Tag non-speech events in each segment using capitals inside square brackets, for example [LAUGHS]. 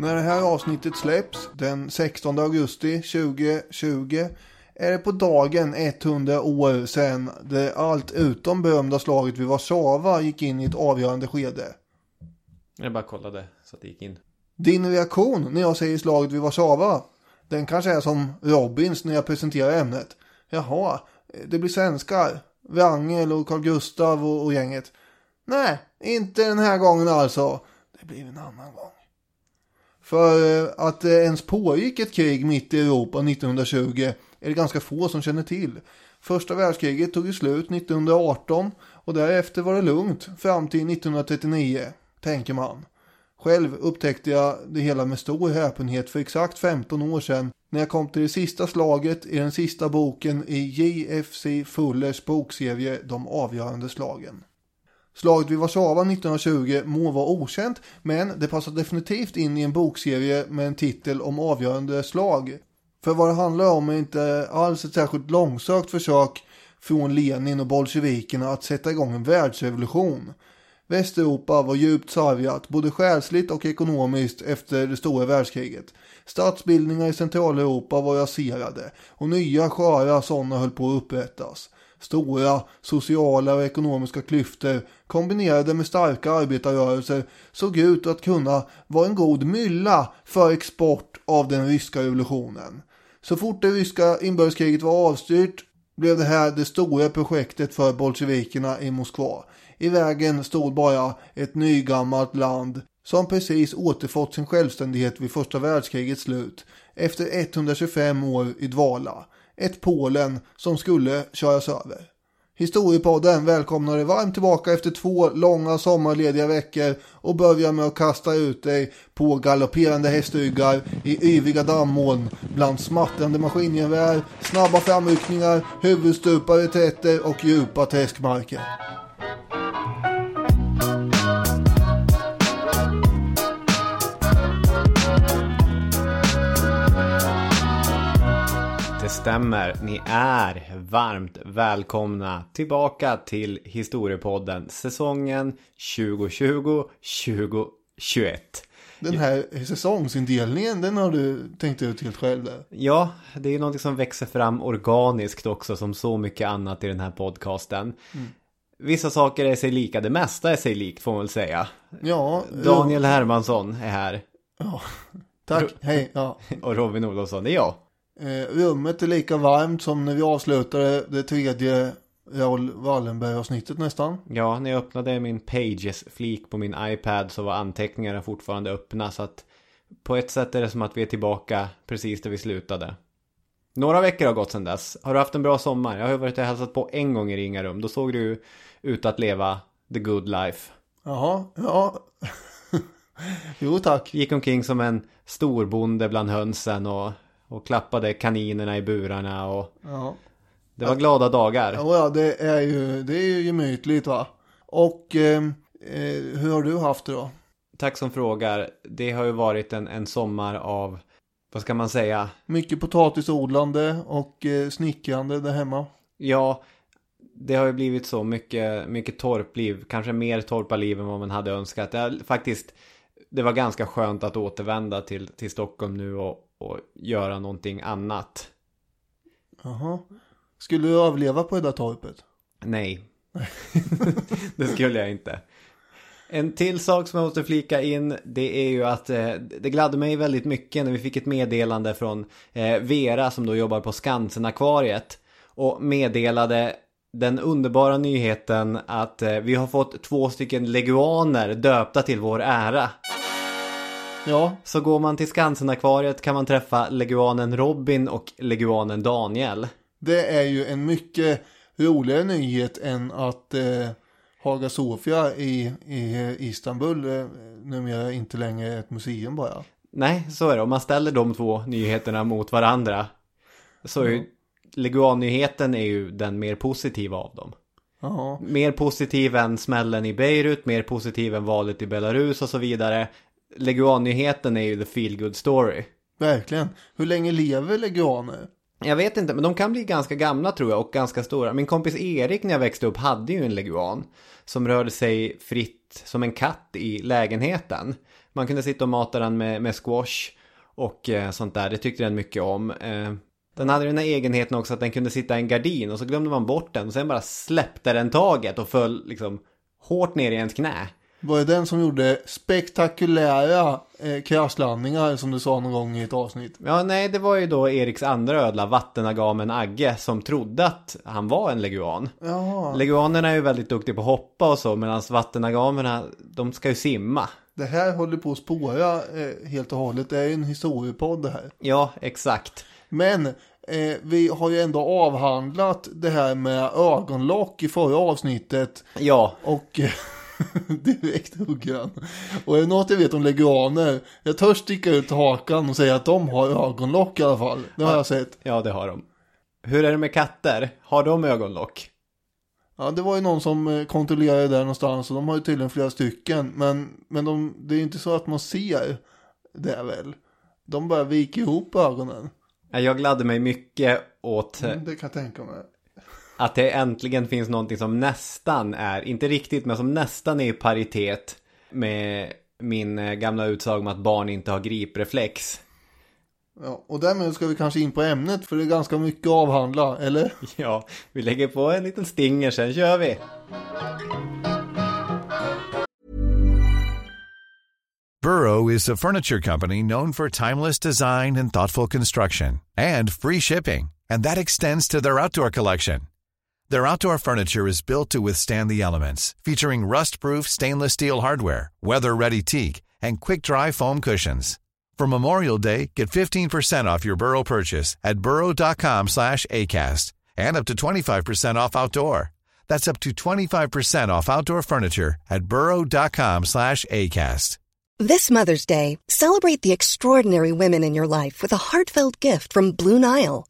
När det här avsnittet släpps den 16 augusti 2020 är det på dagen 100 år sedan det allt utom berömda slaget vid Warszawa gick in i ett avgörande skede. Jag bara kollade så att det gick in. Din reaktion när jag säger slaget vid Warszawa, den kanske är som Robins när jag presenterar ämnet. Jaha, det blir svenskar. Wrangel och Carl Gustav och, och gänget. Nej, inte den här gången alltså. Det blir en annan gång. För eh, att det ens pågick ett krig mitt i Europa 1920 är det ganska få som känner till. Första världskriget tog ju slut 1918 och därefter var det lugnt fram till 1939, tänker man. Själv upptäckte jag det hela med stor häpenhet för exakt 15 år sedan när jag kom till det sista slaget i den sista boken i JFC Fullers bokserie De avgörande slagen. Slaget vid Warszawa 1920 må vara okänt, men det passar definitivt in i en bokserie med en titel om avgörande slag. För vad det handlar om är inte alls ett särskilt långsökt försök från Lenin och bolsjevikerna att sätta igång en världsrevolution. Västeuropa var djupt sargat, både själsligt och ekonomiskt efter det stora världskriget. Statsbildningar i Centraleuropa var raserade och nya sköra sådana höll på att upprättas. Stora sociala och ekonomiska klyftor kombinerade med starka arbetarrörelser såg ut att kunna vara en god mylla för export av den ryska revolutionen. Så fort det ryska inbördeskriget var avstyrt blev det här det stora projektet för bolsjevikerna i Moskva. I vägen stod bara ett nygammalt land som precis återfått sin självständighet vid första världskrigets slut efter 125 år i dvala. Ett Polen som skulle köras över. Historiepodden välkomnar dig varmt tillbaka efter två långa sommarlediga veckor och börjar med att kasta ut dig på galopperande hästryggar i yviga dammoln bland smattrande maskingevär, snabba framryckningar, huvudstupa reträtter och djupa träskmarker. Stämmer. Ni är varmt välkomna tillbaka till Historiepodden säsongen 2020-2021. Den här säsongsindelningen, den har du tänkt ut helt själv där. Ja, det är ju någonting som växer fram organiskt också som så mycket annat i den här podcasten. Vissa saker är sig lika, det mesta är sig likt får man väl säga. Ja, Daniel Hermansson är här Ja, tack. Hej. Ja. [LAUGHS] och Robin Olofsson är jag. Eh, rummet är lika varmt som när vi avslutade det tredje Raoul Wallenberg-avsnittet nästan. Ja, när jag öppnade min Pages-flik på min iPad så var anteckningarna fortfarande öppna så att på ett sätt är det som att vi är tillbaka precis där vi slutade. Några veckor har gått sedan dess. Har du haft en bra sommar? Jag har ju varit och hälsat på en gång i Ringarum. Då såg du ut att leva the good life. Jaha, ja. [LAUGHS] jo tack. Gick omkring som en storbonde bland hönsen och, och klappade kaninerna i burarna och Ja. det var glada dagar. Ja, ja, det är ju, det är ju gemytligt va. Och eh, eh, hur har du haft det då? Tack som frågar. Det har ju varit en, en sommar av, vad ska man säga? Mycket potatisodlande och eh, snickrande där hemma. Ja, det har ju blivit så mycket, mycket torpliv, kanske mer torparliv än vad man hade önskat. Det har, faktiskt, det var ganska skönt att återvända till, till Stockholm nu och, och göra någonting annat. Jaha. Skulle du överleva på det där torpet? Nej, [LAUGHS] det skulle jag inte. En till sak som jag måste flika in, det är ju att eh, det gladde mig väldigt mycket när vi fick ett meddelande från eh, Vera som då jobbar på Skansen-akvariet och meddelade den underbara nyheten att eh, vi har fått två stycken leguaner döpta till vår ära. Ja, Så går man till Skansen-akvariet kan man träffa leguanen Robin och leguanen Daniel. det är ju en mycket roligare nyhet än att eh, Haga Sofia i, i Istanbul eh, numera inte längre är ett museum bara. Nej, så är det. Om man ställer de två nyheterna mot varandra så är ju leguannyheten är ju den mer positiva av dem. Ja, Mer positiv än smällen i Beirut, mer positiv än valet i Belarus och så vidare. Leguannyheten är ju the feel good story. verkligen. Hur länge lever leguaner? Jag vet inte, men de kan bli ganska gamla tror jag och ganska stora. Min kompis Erik när jag växte upp hade ju en leguan som rörde sig fritt som en katt i lägenheten. Man kunde sitta och mata den med, med squash och eh, sånt där. Det tyckte den mycket om. Eh, den hade den här egenheten också att den kunde sitta i en gardin och så glömde man bort den och sen bara släppte den taget och föll liksom hårt ner i ens knä. Var det den som gjorde spektakulära eh, kraschlandningar som du sa någon gång i ett avsnitt? Ja, nej, det var ju då Eriks andra ödla, vattenagamen Agge, som trodde att han var en leguan. Jaha. Leguanerna är ju väldigt duktiga på att hoppa och så, medan vattenagamerna, de ska ju simma. Det här håller på att spåra eh, helt och hållet. Det är ju en historiepodd det här. Ja, exakt. Men eh, vi har ju ändå avhandlat det här med ögonlock i förra avsnittet. Ja, Och eh, [LAUGHS] direkt huggen. Och är det något jag vet om leguaner, jag törs sticka ut hakan och säga att de har ögonlock i alla fall. Det har jag sett. ja det har de. Hur är det med katter? Har de ögonlock? Ja, det var ju någon som eh, kontrollerade där någonstans och de har ju tydligen flera stycken. Men, men de, det är ju inte så att man ser det väl. De bara viker ihop ögonen. Ja, Jag gladde mig mycket åt Mm, det kan jag tänka mig. Att det äntligen finns någonting som nästan är, inte riktigt, men som nästan är i paritet med min eh, gamla utsaga om att barn inte har gripreflex. Ja, och därmed ska vi kanske in på ämnet för det är ganska mycket att avhandla, eller? [LAUGHS] Ja, vi lägger på en liten stinger, sen kör vi. Burrow is a furniture company known for timeless design and thoughtful construction and free shipping, and that extends to their outdoor collection. Their outdoor furniture is built to withstand the elements, featuring rust-proof stainless steel hardware, weather-ready teak, and quick-dry foam cushions. For Memorial Day, get 15% off your Burrow purchase at burrow.com slash ACAST and up to 25% off outdoor. That's up to 25% off outdoor furniture at burrow.com slash ACAST. This Mother's Day, celebrate the extraordinary women in your life with a heartfelt gift from Blue Nile.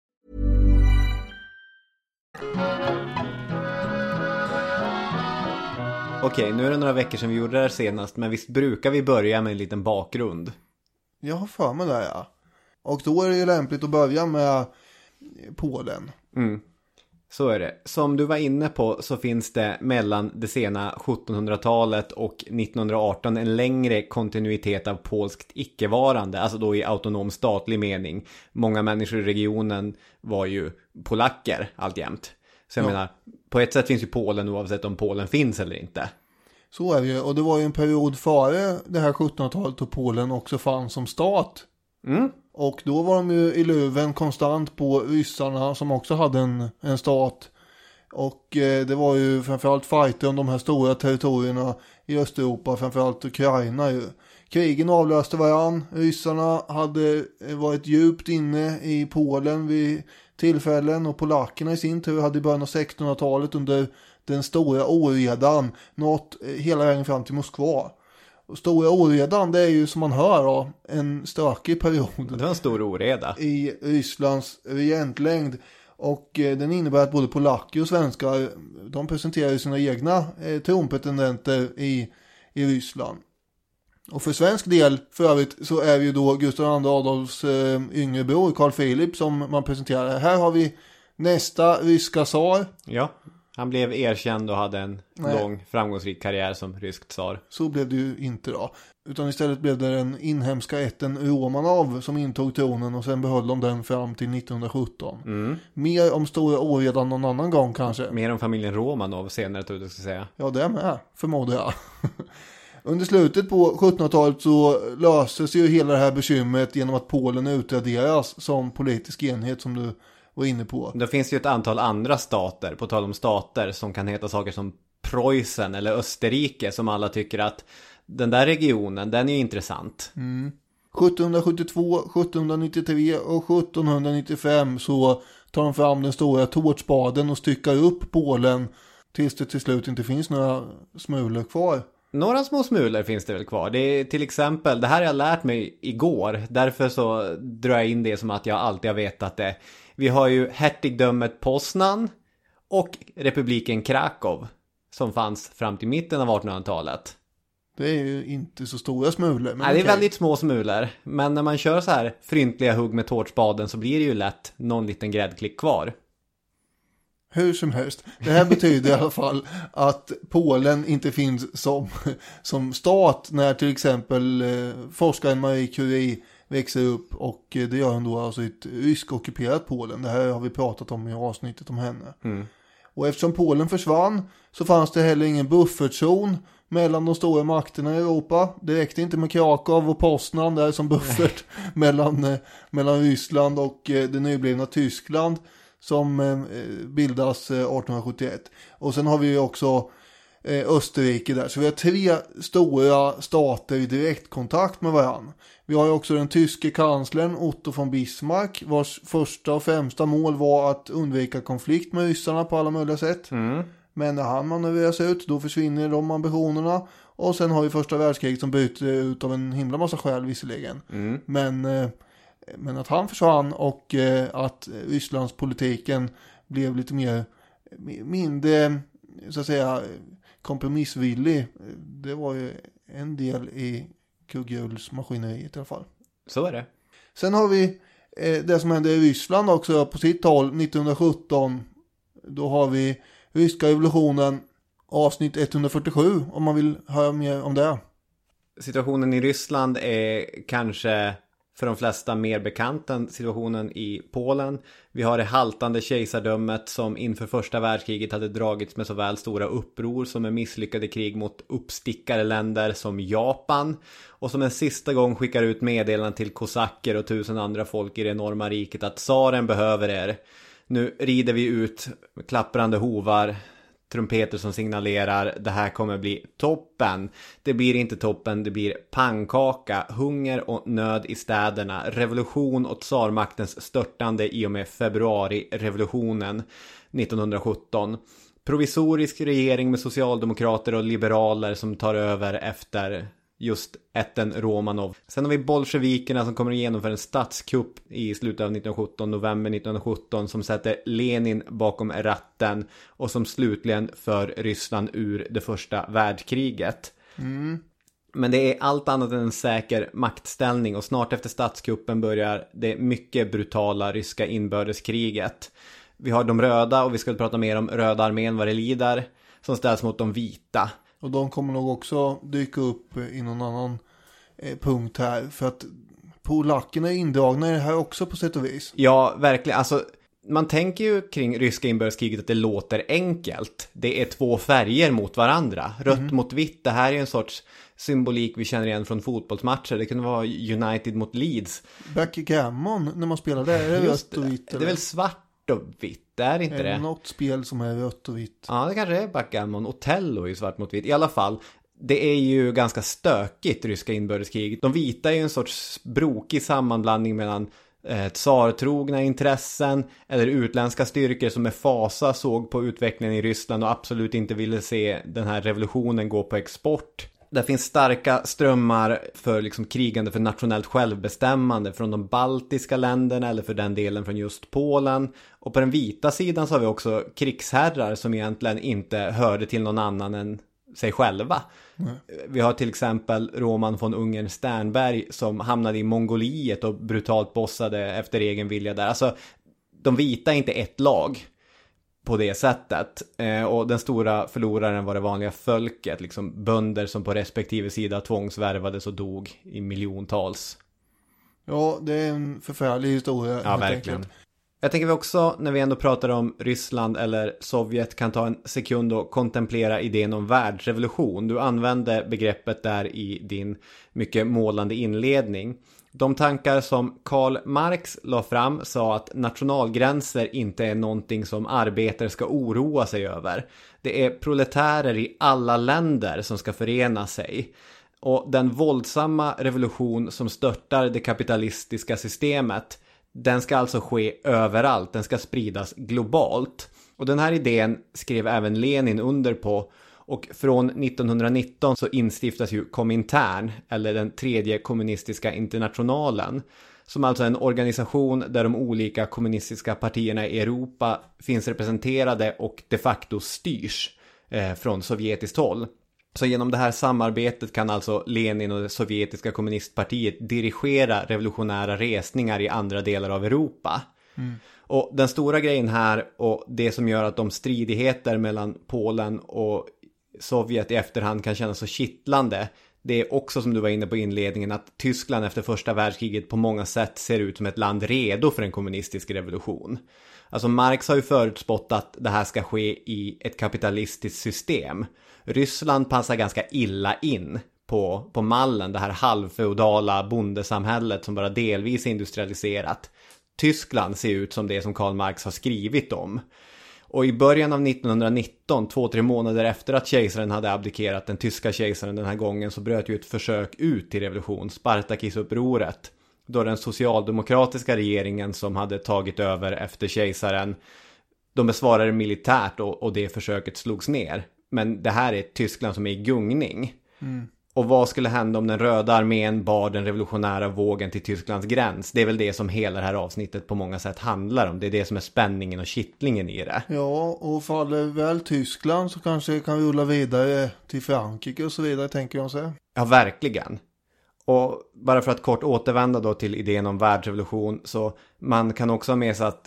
Okej, nu är det några veckor sedan vi gjorde det här senast, men visst brukar vi börja med en liten bakgrund? Jag har för mig det ja. Och då är det ju lämpligt att börja med Polen. Så är det. Som du var inne på så finns det mellan det sena 1700-talet och 1918 en längre kontinuitet av polskt icke-varande, alltså då i autonom statlig mening. Många människor i regionen var ju polacker alltjämt. Så jag Ja. menar, på ett sätt finns ju Polen oavsett om Polen finns eller inte. Så är det ju. Och det var ju en period före det här 1700-talet då Polen också fanns som stat. Och då var de ju i luven konstant på ryssarna som också hade en, en stat. Och eh, det var ju framförallt fighter om de här stora territorierna i Östeuropa, framförallt Ukraina ju. Krigen avlöste varann. Ryssarna hade varit djupt inne i Polen vid tillfällen och polackerna i sin tur hade i början av 1600-talet under den stora oredan nått eh, hela vägen fram till Moskva. Och stora oredan det är ju som man hör då, en stökig period Det var en stor oreda. i Rysslands regentlängd. Och eh, den innebär att både polacker och svenskar, de presenterar sina egna eh, i, i Ryssland. Och för svensk del för övrigt så är det ju då Gustav II Adolfs eh, yngre bror Carl Philip som man presenterar. Här har vi nästa ryska tsar. Ja, Han blev erkänd och hade en Nej. lång framgångsrik karriär som rysk tsar. Så blev det ju inte då. Utan istället blev det den inhemska ätten Romanov som intog tronen och sen behöll de den fram till 1917. Mer om Stora Åredan någon annan gång kanske. Mer om familjen Romanov senare tror jag du ska säga. Ja, det med, förmodar jag. [LAUGHS] Under slutet på 1700-talet så löses ju hela det här bekymret genom att Polen utraderas som politisk enhet som du var inne på. Det finns ju ett antal andra stater, på tal om stater, som kan heta saker som Preussen eller Österrike som alla tycker att den där regionen, den är ju intressant. 1772, 1793 och 1795 så tar de fram den stora tårtspaden och styckar upp Polen tills det till slut inte finns några smulor kvar. Några små smulor finns det väl kvar. Det är till exempel, det här har jag lärt mig igår. Därför så drar jag in det som att jag alltid har vetat det. Vi har ju hertigdömet Poznan och republiken Krakow. Som fanns fram till mitten av 1800-talet. Det är ju inte så stora smulor. Men Nej, det är väldigt små smulor. Men när man kör så här fryntliga hugg med tårtspaden så blir det ju lätt någon liten gräddklick kvar. Hur som helst, det här betyder i alla fall att Polen inte finns som, som stat när till exempel eh, forskaren Marie Curie växer upp och eh, det gör hon då alltså i ett rysk-ockuperat Polen. Det här har vi pratat om i avsnittet om henne. Och eftersom Polen försvann så fanns det heller ingen buffertzon mellan de stora makterna i Europa. Det räckte inte med Krakow och Poznan där som buffert [LAUGHS] mellan, eh, mellan Ryssland och det nyblivna Tyskland som eh, bildas eh, 1871. Och sen har vi ju också eh, Österrike där. Så vi har tre stora stater i direktkontakt med varandra. Vi har ju också den tyske kanslern Otto von Bismarck vars första och främsta mål var att undvika konflikt med ryssarna på alla möjliga sätt. Men när han manövreras ut då försvinner de ambitionerna. Och sen har vi första världskriget som bryter ut av en himla massa skäl visserligen. Men, eh, men att han försvann och eh, att Rysslands politiken blev lite mer mi- mindre så att säga kompromissvillig. Det var ju en del i kugghjulsmaskineriet i alla fall. Så är det. Sen har vi eh, det som hände i Ryssland också på sitt håll 1917. Då har vi ryska revolutionen avsnitt 147 om man vill höra mer om det. Situationen i Ryssland är kanske för de flesta mer bekant än situationen i Polen. Vi har det haltande kejsardömet som inför första världskriget hade dragits med såväl stora uppror som med misslyckade krig mot uppstickare länder som Japan. Och som en sista gång skickar ut meddelanden till kosacker och tusen andra folk i det enorma riket att tsaren behöver er. Nu rider vi ut med klapprande hovar trumpeter som signalerar det här kommer bli toppen. Det blir inte toppen, det blir pannkaka, hunger och nöd i städerna, revolution och tsarmaktens störtande i och med februarirevolutionen 1917. Provisorisk regering med socialdemokrater och liberaler som tar över efter just ätten Romanov. Sen har vi bolsjevikerna som kommer att genomföra en statskupp i slutet av 1917, november 1917 som sätter Lenin bakom ratten och som slutligen för Ryssland ur det första världskriget. Men det är allt annat än en säker maktställning och snart efter statskuppen börjar det mycket brutala ryska inbördeskriget. Vi har de röda och vi ska prata mer om röda armén vad det lider som ställs mot de vita. Och de kommer nog också dyka upp i någon annan eh, punkt här. För att polackerna är indragna i det här också på sätt och vis. Ja, verkligen. Alltså, man tänker ju kring ryska inbördeskriget att det låter enkelt. Det är två färger mot varandra. Rött mot vitt. Det här är en sorts symbolik vi känner igen från fotbollsmatcher. Det kunde vara United mot Leeds. Backgammon när man spelar där, är det rött och vitt? Det är väl svart och vitt? Det är inte Är det något spel som är rött och vitt? Ja, det kanske är backgammon. Otello är ju svart mot vitt. I alla fall, det är ju ganska stökigt, ryska inbördeskriget. De vita är ju en sorts brokig sammanblandning mellan eh, tsartrogna intressen eller utländska styrkor som med fasa såg på utvecklingen i Ryssland och absolut inte ville se den här revolutionen gå på export. Det finns starka strömmar för liksom krigande för nationellt självbestämmande från de baltiska länderna eller för den delen från just Polen. Och på den vita sidan så har vi också krigsherrar som egentligen inte hörde till någon annan än sig själva. Vi har till exempel Roman von Ungern Sternberg som hamnade i Mongoliet och brutalt bossade efter egen vilja där. Alltså, de vita är inte ett lag. På det sättet. Eh, och den stora förloraren var det vanliga folket, liksom bönder som på respektive sida tvångsvärvades och dog i miljontals. Ja, det är en förfärlig historia. Ja, verkligen. enkelt. Jag tänker vi också, när vi ändå pratar om Ryssland eller Sovjet, kan ta en sekund och kontemplera idén om världsrevolution. Du använde begreppet där i din mycket målande inledning. De tankar som Karl Marx la fram sa att nationalgränser inte är någonting som arbetare ska oroa sig över. Det är proletärer i alla länder som ska förena sig. Och den våldsamma revolution som störtar det kapitalistiska systemet den ska alltså ske överallt, den ska spridas globalt. Och den här idén skrev även Lenin under på och från 1919 så instiftas ju Komintern, eller den tredje kommunistiska internationalen. Som alltså är en organisation där de olika kommunistiska partierna i Europa finns representerade och de facto styrs eh, från sovjetiskt håll. Så genom det här samarbetet kan alltså Lenin och det sovjetiska kommunistpartiet dirigera revolutionära resningar i andra delar av Europa. Och den stora grejen här och det som gör att de stridigheter mellan Polen och Sovjet i efterhand kan kännas så kittlande. Det är också som du var inne på i inledningen att Tyskland efter första världskriget på många sätt ser ut som ett land redo för en kommunistisk revolution. Alltså Marx har ju förutspått att det här ska ske i ett kapitalistiskt system. Ryssland passar ganska illa in på, på mallen, det här halvfeodala bondesamhället som bara delvis är industrialiserat. Tyskland ser ut som det som Karl Marx har skrivit om. Och i början av 1919, två, tre månader efter att kejsaren hade abdikerat, den tyska kejsaren den här gången, så bröt ju ett försök ut till revolution, Spartakisupproret. Då den socialdemokratiska regeringen som hade tagit över efter kejsaren, de besvarade militärt och, och det försöket slogs ner. Men det här är ett Tyskland som är i gungning. Mm. Och vad skulle hända om den röda armén bar den revolutionära vågen till Tysklands gräns? Det är väl det som hela det här avsnittet på många sätt handlar om. Det är det som är spänningen och kittlingen i det. Ja, och faller väl Tyskland så kanske det kan rulla vidare till Frankrike och så vidare tänker jag säga. Ja, verkligen. Och bara för att kort återvända då till idén om världsrevolution så man kan också ha med sig att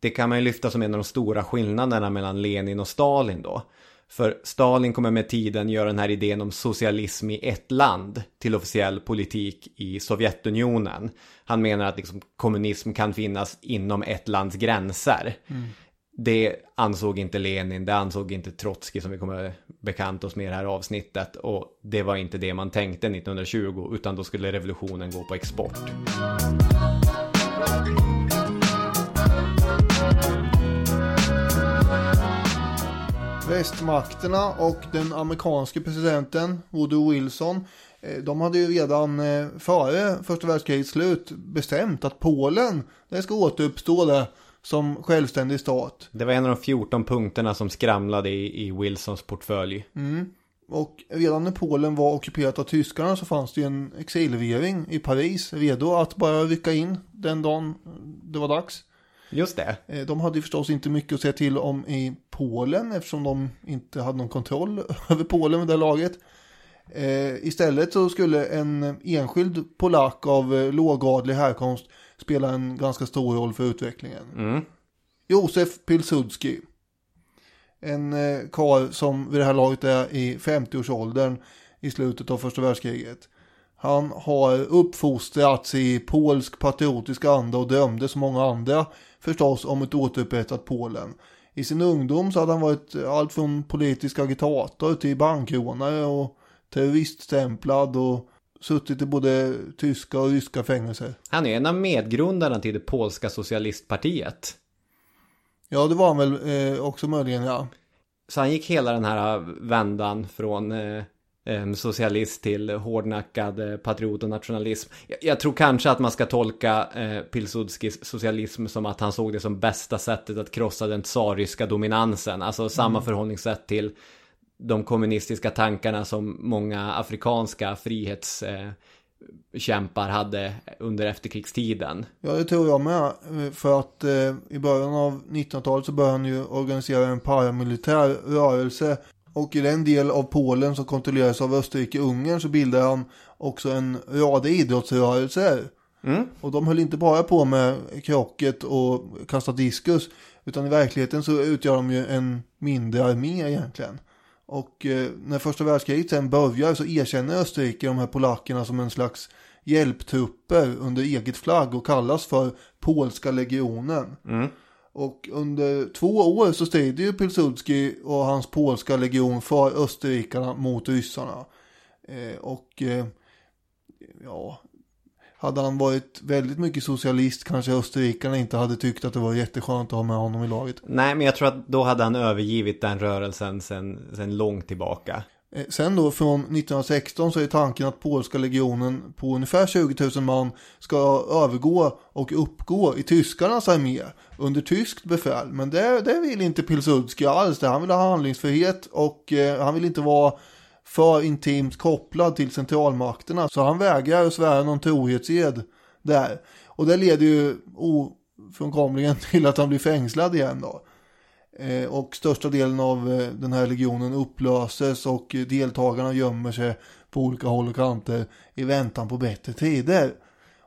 det kan man ju lyfta som en av de stora skillnaderna mellan Lenin och Stalin då. För Stalin kommer med tiden göra den här idén om socialism i ett land till officiell politik i Sovjetunionen. Han menar att liksom kommunism kan finnas inom ett lands gränser. Det ansåg inte Lenin, det ansåg inte Trotskij som vi kommer bekanta oss med i det här avsnittet. Och det var inte det man tänkte 1920, utan då skulle revolutionen gå på export. Västmakterna och den amerikanske presidenten Woodrow Wilson eh, de hade ju redan eh, före första världskrigets slut bestämt att Polen det ska återuppstå där som självständig stat. Det var en av de 14 punkterna som skramlade i, i Wilsons portfölj. Och redan när Polen var ockuperat av tyskarna så fanns det ju en exilregering i Paris redo att bara rycka in den dagen det var dags. Just det. Eh, De hade ju förstås inte mycket att säga till om i Polen eftersom de inte hade någon kontroll [LAUGHS] över Polen med det här laget. Eh, Istället så skulle en enskild polack av eh, lågadlig härkomst spela en ganska stor roll för utvecklingen. Mm. Josef Pilsudski. En karl som vid det här laget är i 50-årsåldern i slutet av första världskriget. Han har uppfostrats i polsk patriotisk anda och drömde som många andra förstås om ett återupprättat Polen. I sin ungdom så hade han varit allt från politisk agitator till bankrånare och terroriststämplad och suttit i både tyska och ryska fängelser. Han är en av medgrundarna till det polska socialistpartiet. Ja, det var han väl eh, också möjligen, ja. Så han gick hela den här vändan från eh, socialist till hårdnackad eh, patriot och nationalism. Jag, tror kanske att man ska tolka eh, Pilsudskis socialism som att han såg det som bästa sättet att krossa den tsarryska dominansen. Alltså samma förhållningssätt till de kommunistiska tankarna som många afrikanska frihetskämpar eh, kämpar hade under efterkrigstiden. Ja, det tror jag med. För att eh, i början av 1900-talet så började han ju organisera en paramilitär rörelse. Och i den del av Polen som kontrolleras av Österrike-Ungern så bildade han också en rad idrottsrörelser. Och de höll inte bara på med krocket och kasta diskus. Utan i verkligheten så utgör de ju en mindre armé egentligen. Och eh, när första världskriget sen börjar så erkänner Österrike de här polackerna som en slags hjälptrupper under eget flagg och kallas för polska legionen. Och under två år så strider ju Pilsudski och hans polska legion för österrikarna mot ryssarna. Eh, och eh, ja, hade han varit väldigt mycket socialist kanske österrikarna inte hade tyckt att det var jätteskönt att ha med honom i laget. Nej, men jag tror att då hade han övergivit den rörelsen sen, sen långt tillbaka. Eh, sen då från 1916 så är tanken att polska legionen på ungefär 20 000 man ska övergå och uppgå i tyskarnas armé under tyskt befäl. Men det, det vill inte Pilsudski alls. Han vill ha handlingsfrihet och eh, han vill inte vara för intimt kopplad till centralmakterna. Så han vägrar att svära någon trohetsed där. Och det leder ju ofrånkomligen [LAUGHS] till att han blir fängslad igen då. Eh, och största delen av eh, den här legionen upplöses och deltagarna gömmer sig på olika håll och kanter i väntan på bättre tider.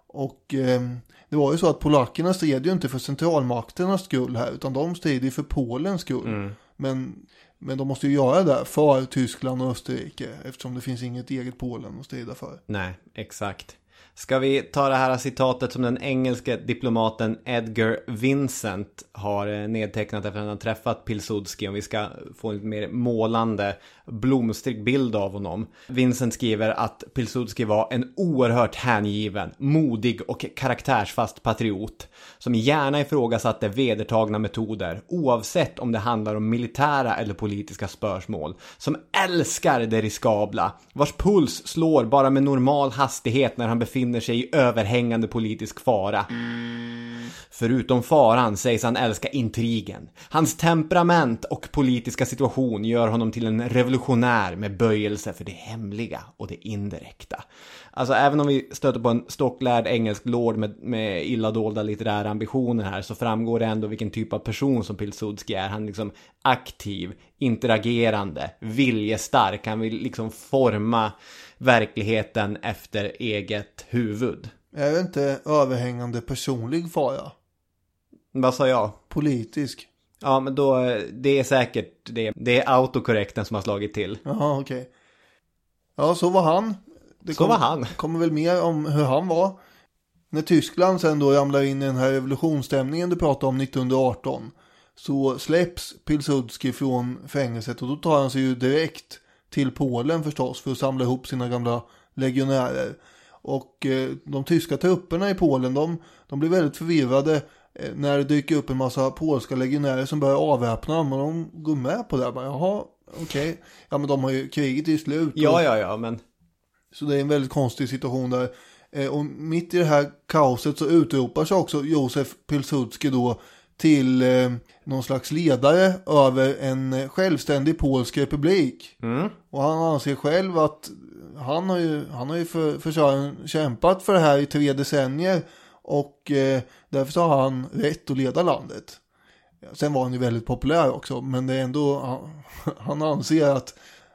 Och eh, det var ju så att polackerna stred ju inte för centralmakternas skull här utan de stred ju för Polens skull. Men, men de måste ju göra det för Tyskland och Österrike eftersom det finns inget eget Polen att strida för. Nej, exakt. Ska vi ta det här citatet som den engelske diplomaten Edgar Vincent har eh, nedtecknat efter att han har träffat Pilsudski om vi ska få en lite mer målande blomstrig bild av honom. Vincent skriver att Pilsudski var en oerhört hängiven, modig och karaktärsfast patriot som gärna ifrågasatte vedertagna metoder oavsett om det handlar om militära eller politiska spörsmål. Som älskar det riskabla, vars puls slår bara med normal hastighet när han befinner sig i överhängande politisk fara. Förutom faran sägs han älska intrigen. Hans temperament och politiska situation gör honom till en revolutionär med böjelse för det hemliga och det indirekta. Alltså även om vi stöter på en stocklärd engelsk lord med, med illa dolda litterära ambitioner här så framgår det ändå vilken typ av person som Pilsudski är. Han är liksom aktiv, interagerande, viljestark. Han vill liksom forma verkligheten efter eget huvud. Är det inte överhängande personlig fara? Vad sa jag? Politisk? Ja, men då, det är säkert det. Det är autokorrekten som har slagit till. Jaha, okej. Ja, så var han. Det Så var han. kommer väl mer om hur han var. När Tyskland sen då ramlar in i den här revolutionsstämningen du pratade om 1918 så släpps Pilsudski från fängelset och då tar han sig ju direkt till Polen förstås för att samla ihop sina gamla legionärer. Och eh, de tyska trupperna i Polen de, de blir väldigt förvirrade när det dyker upp en massa polska legionärer som börjar avväpna dem och de går med på det. Bara, Jaha, okej. Ja men de har ju kriget är ju slut. och- Ja, ja, ja, men så det är en väldigt konstig situation där. Eh, och mitt i det här kaoset så utropar sig också Josef Pilsudski då till eh, någon slags ledare över en eh, självständig polsk republik. Och han anser själv att han har ju, han har ju för, för kämpat för det här i tre decennier och eh, därför så har han rätt att leda landet. Sen var han ju väldigt populär också, men det är ändå, han, [LAUGHS] han anser att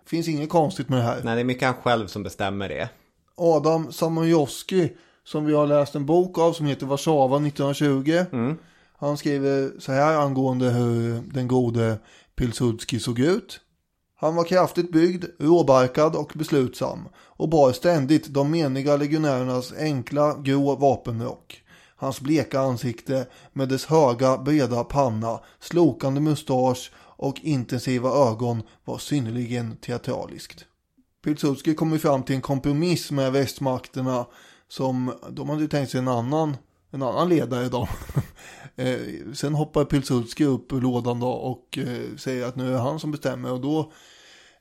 det finns inget konstigt med det här. nej, det är mycket han själv som bestämmer det. Adam Samojowski som vi har läst en bok av som heter Warszawa 1920. Han skriver så här angående hur den gode Pilsudski såg ut. Han var kraftigt byggd, råbarkad och beslutsam och bar ständigt de meniga legionärernas enkla grå vapenrock. Hans bleka ansikte med dess höga breda panna, slokande mustasch och intensiva ögon var synnerligen teatraliskt. Pilsudski kom ju fram till en kompromiss med västmakterna som de hade ju tänkt sig en annan, en annan ledare då. [LAUGHS] eh, sen hoppar Pilsudski upp ur lådan då och eh, säger att nu är det han som bestämmer och då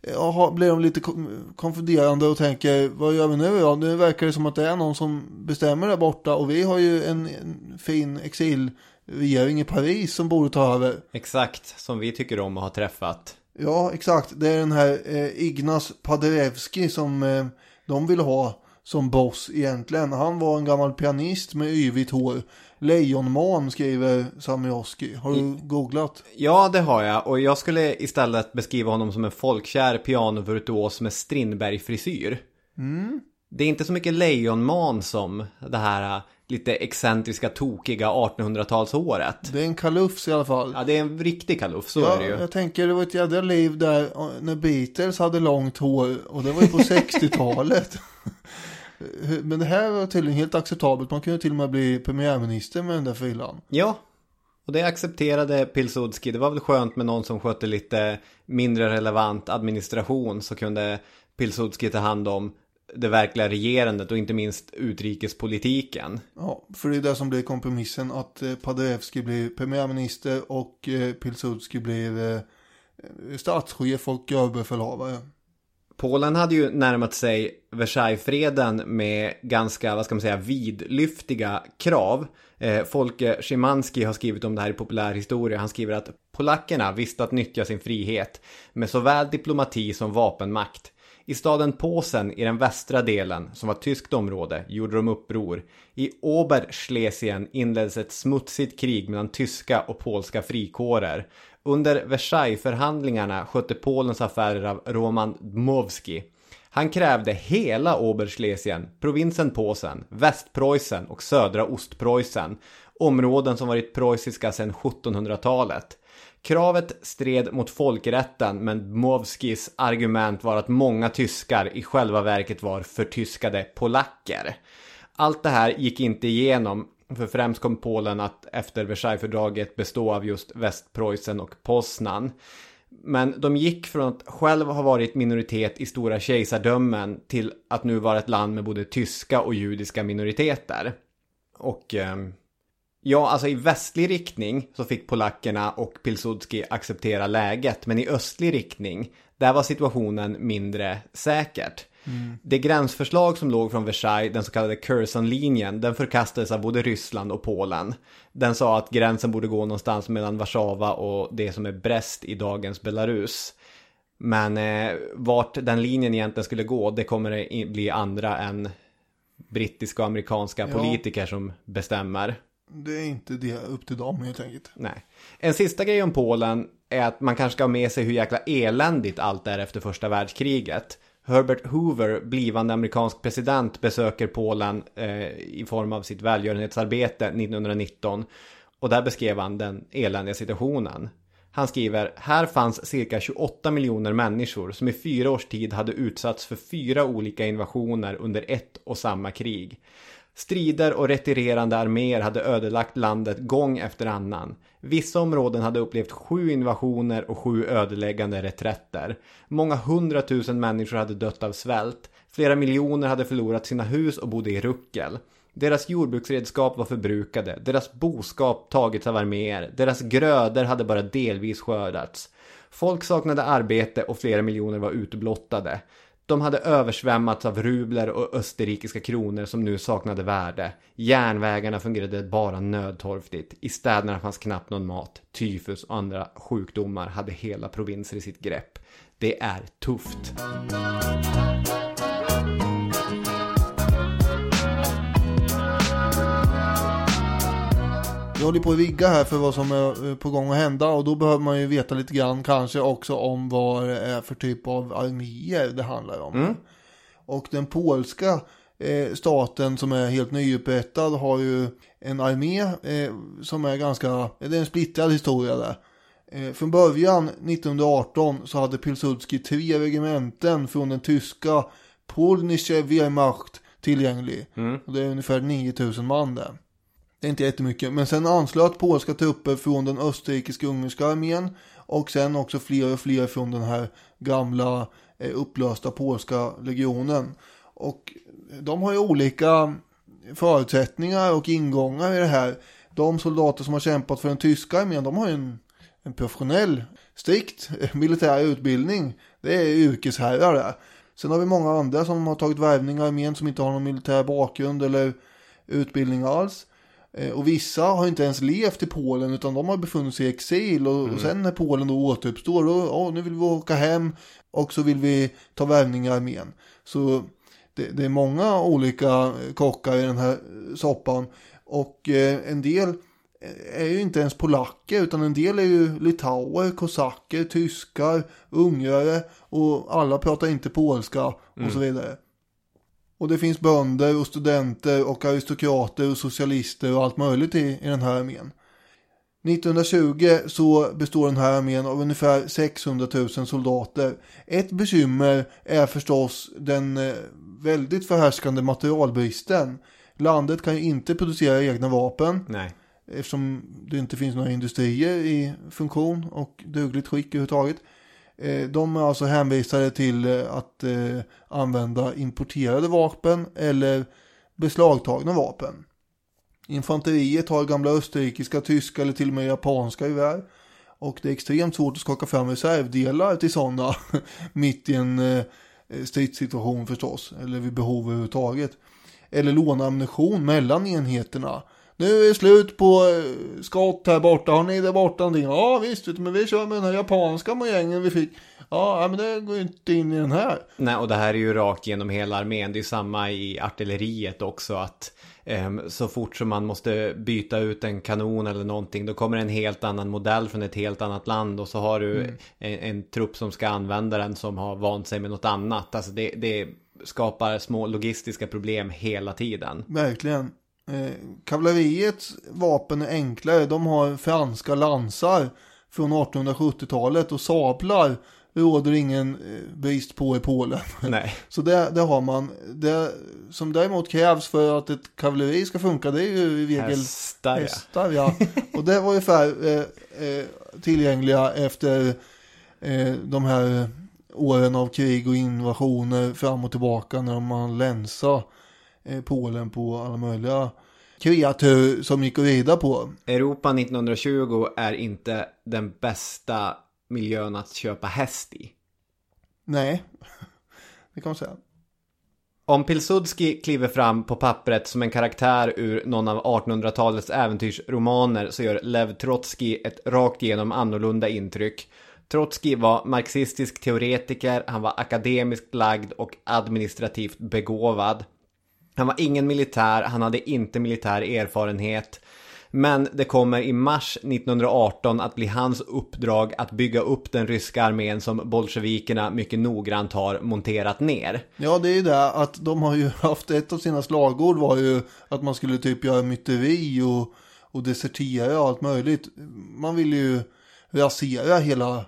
eh, jaha, blir de lite kon- konfunderande och tänker vad gör vi nu då? Nu verkar det som att det är någon som bestämmer där borta och vi har ju en, en fin exilregering i Paris som borde ta över. Exakt, som vi tycker om att ha träffat. Ja, exakt. Det är den här eh, Ignas Paderewski som eh, de vill ha som boss egentligen. Han var en gammal pianist med yvigt hår. Lejonman skriver Samioski. Har du googlat? Ja, det har jag. Och jag skulle istället beskriva honom som en folkkär pianovirtuos med Strindberg-frisyr. Det är inte så mycket lejonman som det här lite excentriska, tokiga 1800-talsåret. Det är en kalufs i alla fall. Ja, det är en riktig kalufs, så ja, är det ju. Jag tänker det var ett jädra liv där när Beatles hade långt hår och det var ju på [LAUGHS] 60-talet. Men det här var tydligen helt acceptabelt. Man kunde till och med bli premiärminister med den där frillan. Ja, och det accepterade Pilsudski. Det var väl skönt med någon som skötte lite mindre relevant administration så kunde Pilsudski ta hand om det verkliga regerandet och inte minst utrikespolitiken. Ja, för det är det som blir kompromissen att eh, Paderewski blir premiärminister och eh, Pilsudski blir eh, statschef och överbefälhavare. Polen hade ju närmat sig Versaillesfreden med ganska, vad ska man säga, vidlyftiga krav. Eh, Folke Szymanski har skrivit om det här i populärhistoria. Han skriver att polackerna visste att nyttja sin frihet med såväl diplomati som vapenmakt. I staden Posen i den västra delen, som var tyskt område, gjorde de uppror. I Oberschlesien inleddes ett smutsigt krig mellan tyska och polska frikårer. Under Versaillesförhandlingarna skötte Polens affärer av Roman Dmowski. Han krävde hela Oberschlesien, provinsen Posen, Västpreussen och södra Ostpreussen, områden som varit preussiska sedan 1700-talet. Kravet stred mot folkrätten men Dmowskis argument var att många tyskar i själva verket var förtyskade polacker. Allt det här gick inte igenom för främst kom Polen att efter Versaillesfördraget bestå av just Västpreussen och Poznan. Men de gick från att själv ha varit minoritet i stora kejsardömen till att nu vara ett land med både tyska och judiska minoriteter. Och eh, ja, alltså i västlig riktning så fick polackerna och Pilsudski acceptera läget, men i östlig riktning, där var situationen mindre säkert. Mm. Det gränsförslag som låg från Versailles, den så kallade Curzon-linjen, den förkastades av både Ryssland och Polen. Den sa att gränsen borde gå någonstans mellan Warszawa och det som är Brest i dagens Belarus. Men eh, vart den linjen egentligen skulle gå, det kommer det bli andra än brittiska och amerikanska ja. politiker som bestämmer. Det är inte det upp till dem helt enkelt. Nej. En sista grej om Polen är att man kanske ska ha med sig hur jäkla eländigt allt är efter första världskriget. Herbert Hoover, blivande amerikansk president, besöker Polen eh, i form av sitt välgörenhetsarbete 1919. Och där beskrev han den eländiga situationen. Han skriver, här fanns cirka 28 miljoner människor som i fyra års tid hade utsatts för fyra olika invasioner under ett och samma krig. Strider och retirerande arméer hade ödelagt landet gång efter annan. Vissa områden hade upplevt sju invasioner och sju ödeläggande reträtter. Många hundratusen människor hade dött av svält. Flera miljoner hade förlorat sina hus och bodde i ruckel. Deras jordbruksredskap var förbrukade, deras boskap tagits av arméer, deras grödor hade bara delvis skördats. Folk saknade arbete och flera miljoner var utblottade. De hade översvämmats av rubler och österrikiska kronor som nu saknade värde. Järnvägarna fungerade bara nödtorftigt. I städerna fanns knappt någon mat. Tyfus och andra sjukdomar hade hela provinser i sitt grepp. Det är tufft. Vi håller på att vigga här för vad som är eh, på gång att hända och då behöver man ju veta lite grann kanske också om vad det är för typ av arméer det handlar om. Mm. Och den polska eh, staten som är helt nyupprättad har ju en armé eh, som är ganska, det är en splittrad historia där. Eh, från början 1918 så hade Pilsudski tre regementen från den tyska Polnische Wehrmacht tillgänglig. Mm. Och det är ungefär 9000 man där. Det är inte jättemycket. Men sen anslöt polska trupper från den österrikisk-ungerska armén. Och sen också fler och fler från den här gamla eh, upplösta polska legionen. Och de har ju olika förutsättningar och ingångar i det här. De soldater som har kämpat för den tyska armén, de har ju en, en professionell, strikt eh, militär utbildning. Det är yrkesherrar där. Sen har vi många andra som har tagit värvning i armén som inte har någon militär bakgrund eller utbildning alls. Eh, och vissa har inte ens levt i Polen utan de har befunnit sig i exil och, mm. och sen när Polen då återuppstår, då, oh, nu vill vi åka hem och så vill vi ta värvning i armén. Så det, det, är många olika kockar i den här soppan och eh, en del är ju inte ens polacker utan en del är ju litauer, kosacker, tyskar, ungrare och alla pratar inte polska och mm. så vidare. Och det finns bönder och studenter och aristokrater och socialister och allt möjligt i, i den här armén. 1920 så består den här armén av ungefär 600 000 soldater. Ett bekymmer är förstås den eh, väldigt förhärskande materialbristen. Landet kan ju inte producera egna vapen Nej. eftersom det inte finns några industrier i funktion och dugligt skick överhuvudtaget. Eh, de är alltså hänvisade till eh, att eh, använda importerade vapen eller beslagtagna vapen. Infanteriet har gamla österrikiska, tyska eller till och med japanska gevär. Och det är extremt svårt att skaka fram reservdelar till sådana [LAUGHS] mitt i en stridssituation förstås. Eller vid behov överhuvudtaget. Eller låna ammunition mellan enheterna. Nu är det slut på eh, skott här borta. Har ni där borta någonting? Ja visst, men vi kör med den här japanska mojängen vi fick. Ja, men det går ju inte in i den här. Nej, och det här är ju rakt genom hela armén. Det är samma i artilleriet också. att ehm, Så fort som man måste byta ut en kanon eller någonting. Då kommer en helt annan modell från ett helt annat land. Och så har du en, en trupp som ska använda den som har vant sig med något annat. Alltså det, det skapar små logistiska problem hela tiden. Verkligen. Eh, kavalleriets vapen är enklare. De har franska lansar från 1870-talet och sablar råder ingen eh, brist på i Polen. [LAUGHS] Nej. Så det, det har man. Det som däremot krävs för att ett kavalleri ska funka det är ju i regel Hästar, hästar. Ja. Och det var ungefär eh, eh, tillgängliga efter eh, de här åren av krig och invasioner fram och tillbaka när man länsade Polen på alla möjliga kreatur som gick att rida på. Europa 1920 är inte den bästa miljön att köpa häst i. Nej, [LAUGHS] det kan man säga. Om Pilsudski kliver fram på pappret som en karaktär ur någon av 1800-talets äventyrsromaner så gör Lev Trotskij ett rakt igenom annorlunda intryck. Trotskij var marxistisk teoretiker, han var akademiskt lagd och administrativt begåvad. Han var ingen militär, han hade inte militär erfarenhet. Men det kommer i mars 1918 att bli hans uppdrag att bygga upp den ryska armén som bolsjevikerna mycket noggrant har monterat ner. Ja, det är ju det att de har ju [LAUGHS] haft ett av sina slagord var ju att man skulle typ göra myteri och, och desertera och allt möjligt. Man vill ju rasera hela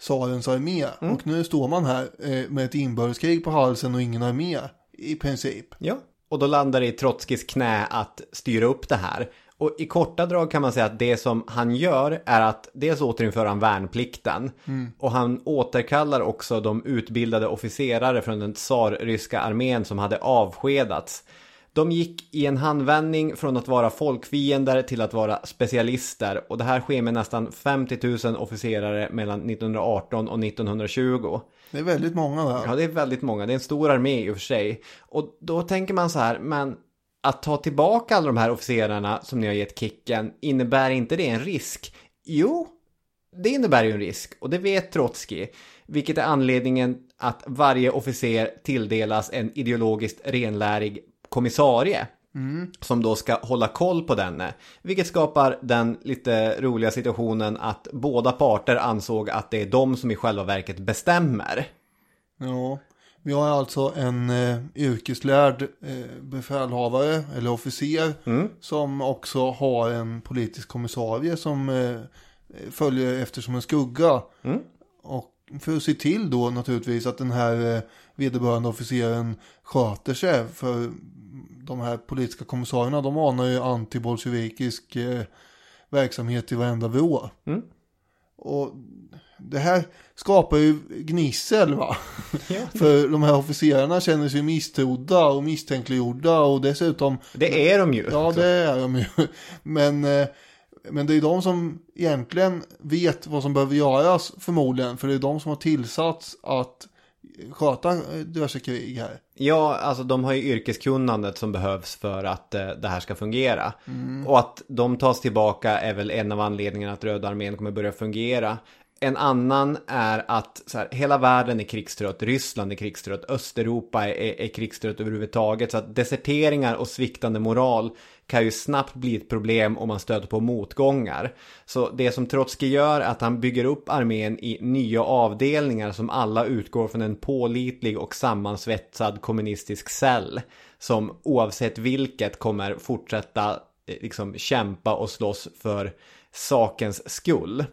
tsarens armé. Och nu står man här eh, med ett inbördeskrig på halsen och ingen armé i princip. Ja. Och då landar det i Trotskijs knä att styra upp det här. Och i korta drag kan man säga att det som han gör är att dels återinföra han värnplikten. Och han återkallar också de utbildade officerare från den tsarryska armén som hade avskedats. De gick i en handvändning från att vara folkfiender till att vara specialister. Och det här sker med nästan 50 000 officerare mellan 1918 och 1920. Det är väldigt många där. Ja, det är väldigt många. Det är en stor armé i och för sig. Och då tänker man så här, men att ta tillbaka alla de här officerarna som ni har gett kicken, innebär inte det en risk? Jo, det innebär ju en risk och det vet Trotskij. Vilket är anledningen att varje officer tilldelas en ideologiskt renlärig kommissarie. Som då ska hålla koll på denne. Vilket skapar den lite roliga situationen att båda parter ansåg att det är de som i själva verket bestämmer. Ja, vi har alltså en eh, yrkeslärd eh, befälhavare eller officer som också har en politisk kommissarie som eh, följer efter som en skugga. Och för att se till då naturligtvis att den här eh, vederbörande officeren sköter sig. För de här politiska kommissarierna de anar ju antibolsjevikisk eh, verksamhet i varenda vrå. Och det här skapar ju gnissel va. [LAUGHS] För de här officerarna känner sig misstrodda och misstänkliggjorda och dessutom Det är de ju. Ja, det är de ju. Men, eh, men det är de som egentligen vet vad som behöver göras förmodligen. För det är de som har tillsatts att sköta eh, diverse krig här. Ja, alltså de har ju yrkeskunnandet som behövs för att eh, det här ska fungera. Och att de tas tillbaka är väl en av anledningarna att Röda armén kommer börja fungera. En annan är att så här, hela världen är krigstrött, Ryssland är krigstrött, Östeuropa är, är krigstrött överhuvudtaget. Så att deserteringar och sviktande moral kan ju snabbt bli ett problem om man stöter på motgångar. Så det som Trotskij gör är att han bygger upp armén i nya avdelningar som alla utgår från en pålitlig och sammansvetsad kommunistisk cell. Som oavsett vilket kommer fortsätta eh, liksom kämpa och slåss för sakens skull.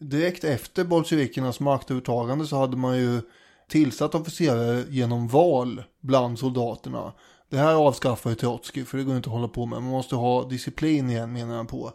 Direkt efter bolsjevikernas maktövertagande så hade man ju tillsatt officerare genom val bland soldaterna. Det här avskaffar ju Trotskij för det går inte att hålla på med. Man måste ha disciplin igen menar han på.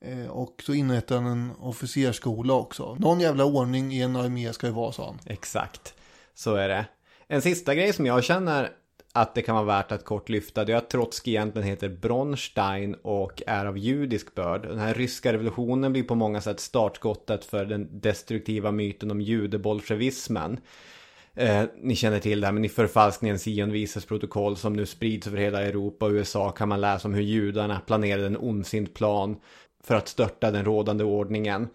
Eh, och så inrättade han en officerskola också. Någon jävla ordning i en armé ska det vara, sa han. Exakt, så är det. En sista grej som jag känner att det kan vara värt att kort lyfta det är att Trotskij egentligen heter Bronstein och är av judisk börd. Den här ryska revolutionen blir på många sätt startskottet för den destruktiva myten om judebolsjevismen. Eh, ni känner till det här, men i förfalskningen Sion visas protokoll som nu sprids över hela Europa och USA kan man läsa om hur judarna planerade en ondsint plan för att störta den rådande ordningen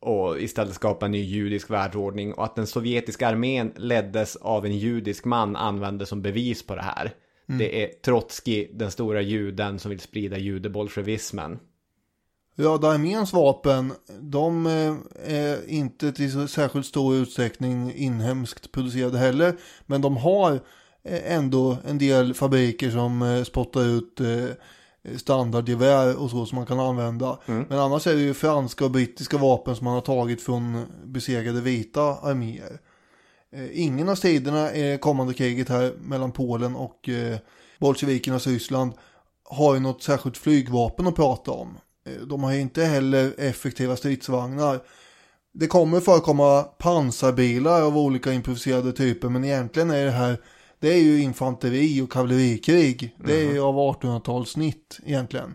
och istället skapa en ny judisk världsordning och att den sovjetiska armén leddes av en judisk man användes som bevis på det här. Mm. Det är Trotskij, den stora juden, som vill sprida judebolsjevismen. Ja, arméns vapen, de eh, är inte till särskilt stor utsträckning inhemskt producerade heller. Men de har eh, ändå en del fabriker som eh, spottar ut standardgevär och så som man kan använda. Mm. Men annars är det ju franska och brittiska vapen som man har tagit från besegrade vita arméer. Ingen av striderna i kommande kriget här mellan Polen och bolsjevikernas Ryssland har ju något särskilt flygvapen att prata om. Eh, de har inte heller effektiva stridsvagnar. Det kommer förekomma pansarbilar av olika improviserade typer men egentligen är det här det är ju infanteri och kavallerikrig. Det är mm. av 1800-talssnitt egentligen.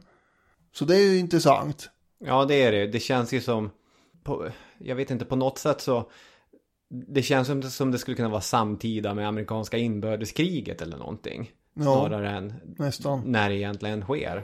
Så det är ju intressant. Ja det är det. Det känns ju som, på, jag vet inte på något sätt så det känns som, som det skulle kunna vara samtida med amerikanska inbördeskriget eller någonting. Snarare ja, än nästan. när det egentligen sker.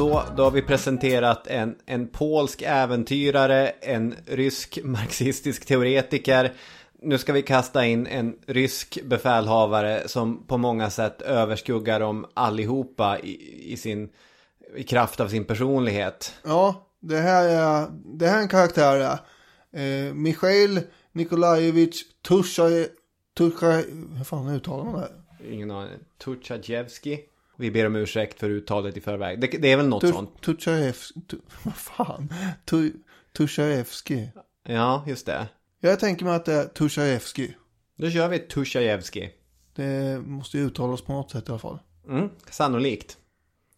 Så då har vi presenterat en, en polsk äventyrare, en rysk marxistisk teoretiker, nu ska vi kasta in en rysk befälhavare som på många sätt överskuggar dem allihopa i, i, sin, i kraft av sin personlighet. Ja, det här är, det här är en karaktär. Eh, Michail Nikolajevich Tushaje... Tushaje... Hur fan uttalar man det? Ingen aning. Tuchajevski. Vi ber om ursäkt för uttalet i förväg. Det, det är väl något Tu- sånt. Tuchajevski... Tu- Vad fan? Tu- Tuchajevski. Ja, just det. Jag tänker mig att det är Tuchajevski. Då kör vi Tuchajevski. Det måste ju uttalas på något sätt i alla fall. Mm, sannolikt.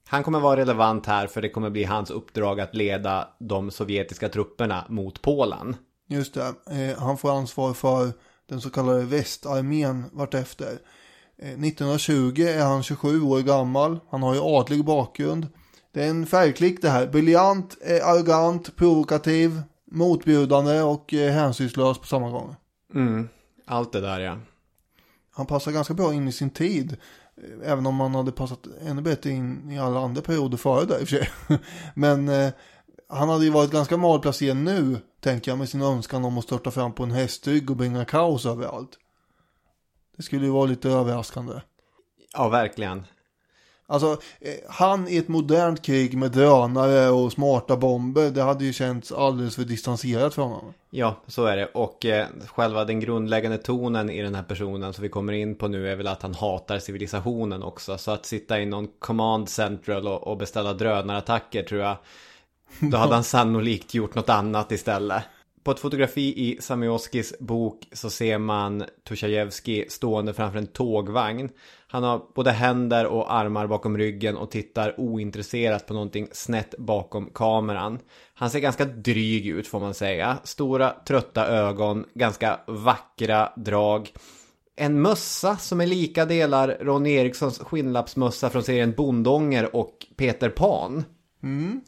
Han kommer vara relevant här för det kommer bli hans uppdrag att leda de sovjetiska trupperna mot Polen. Just det. Eh, han får ansvar för den så kallade västarmén vartefter. Eh, 1920 är han 27 år gammal. Han har ju adlig bakgrund. Det är en färgklick det här. Briljant, eh, arrogant, provokativ, motbjudande och eh, hänsynslös på samma gång. Mm, allt det där ja. Han passar ganska bra in i sin tid. eh, Även om han hade passat ännu bättre in i alla andra perioder före där i och för sig. [LAUGHS] Men eh, han hade ju varit ganska malplacerad nu, tänker jag, med sin önskan om att störta fram på en hästrygg och bringa kaos överallt. Det skulle ju vara lite överraskande. Ja, verkligen. Alltså, eh, han i ett modernt krig med drönare och smarta bomber, det hade ju känts alldeles för distanserat för honom. Ja, så är det. Och eh, själva den grundläggande tonen i den här personen som vi kommer in på nu är väl att han hatar civilisationen också. Så att sitta i någon command central och, och beställa drönarattacker tror jag. Då hade [LAUGHS] han sannolikt gjort något annat istället. På ett fotografi i Samioskis bok så ser man Tuchajevskij stående framför en tågvagn. Han har både händer och armar bakom ryggen och tittar ointresserat på någonting snett bakom kameran. Han ser ganska dryg ut får man säga. Stora trötta ögon, ganska vackra drag. En mössa som är lika delar Ronny Erikssons skinnlappsmössa från serien Bondånger och Peter Pan. Mm.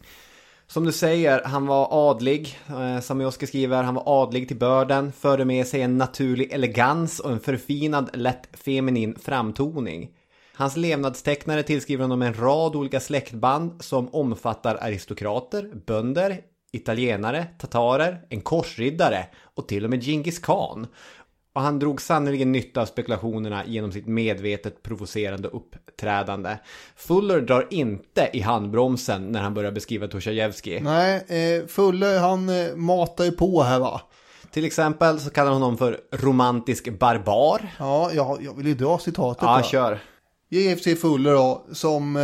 Som du säger, han var adlig. Eh, Samioski skriver, han var adlig till börden. Förde med sig en naturlig elegans och en förfinad, lätt feminin framtoning. Hans levnadstecknare tillskriver honom en rad olika släktband som omfattar aristokrater, bönder, italienare, tatarer, en korsriddare och till och med Genghis khan. Och han drog sannoliken nytta av spekulationerna genom sitt medvetet provocerande uppträdande. Fuller drar inte i handbromsen när han börjar beskriva Tuchajevski. Nej, eh, Fuller han eh, matar ju på här va. Till exempel så kallar hon honom för romantisk barbar. Ja, jag, jag vill ju dra citatet. Ja, va? kör. JFC Fuller då, som, eh,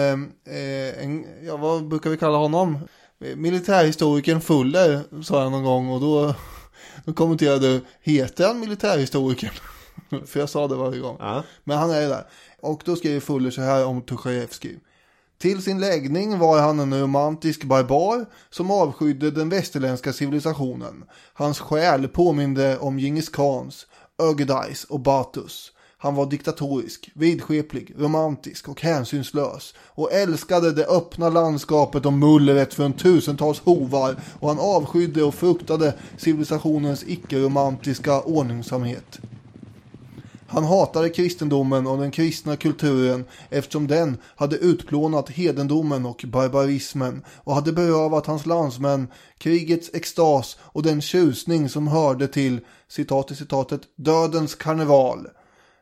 eh, en, ja vad brukar vi kalla honom? Eh, Militärhistorikern Fuller, sa jag någon gång och då, då kommenterade heter han militärhistorikern? [LAUGHS] För jag sa det varje gång. Ja. Men han är där. Och då skriver Fuller så här om Tuchajevski. Till sin läggning var han en romantisk barbar som avskydde den västerländska civilisationen. Hans själ påminde om Genghis Khans, Ögedais och Batus. Han var diktatorisk, vidskeplig, romantisk och hänsynslös och älskade det öppna landskapet och mullret från tusentals hovar och han avskydde och fruktade civilisationens icke-romantiska ordningsamhet. Han hatade kristendomen och den kristna kulturen eftersom den hade utplånat hedendomen och barbarismen och hade berövat hans landsmän krigets extas och den tjusning som hörde till, citat i citatet, dödens karneval.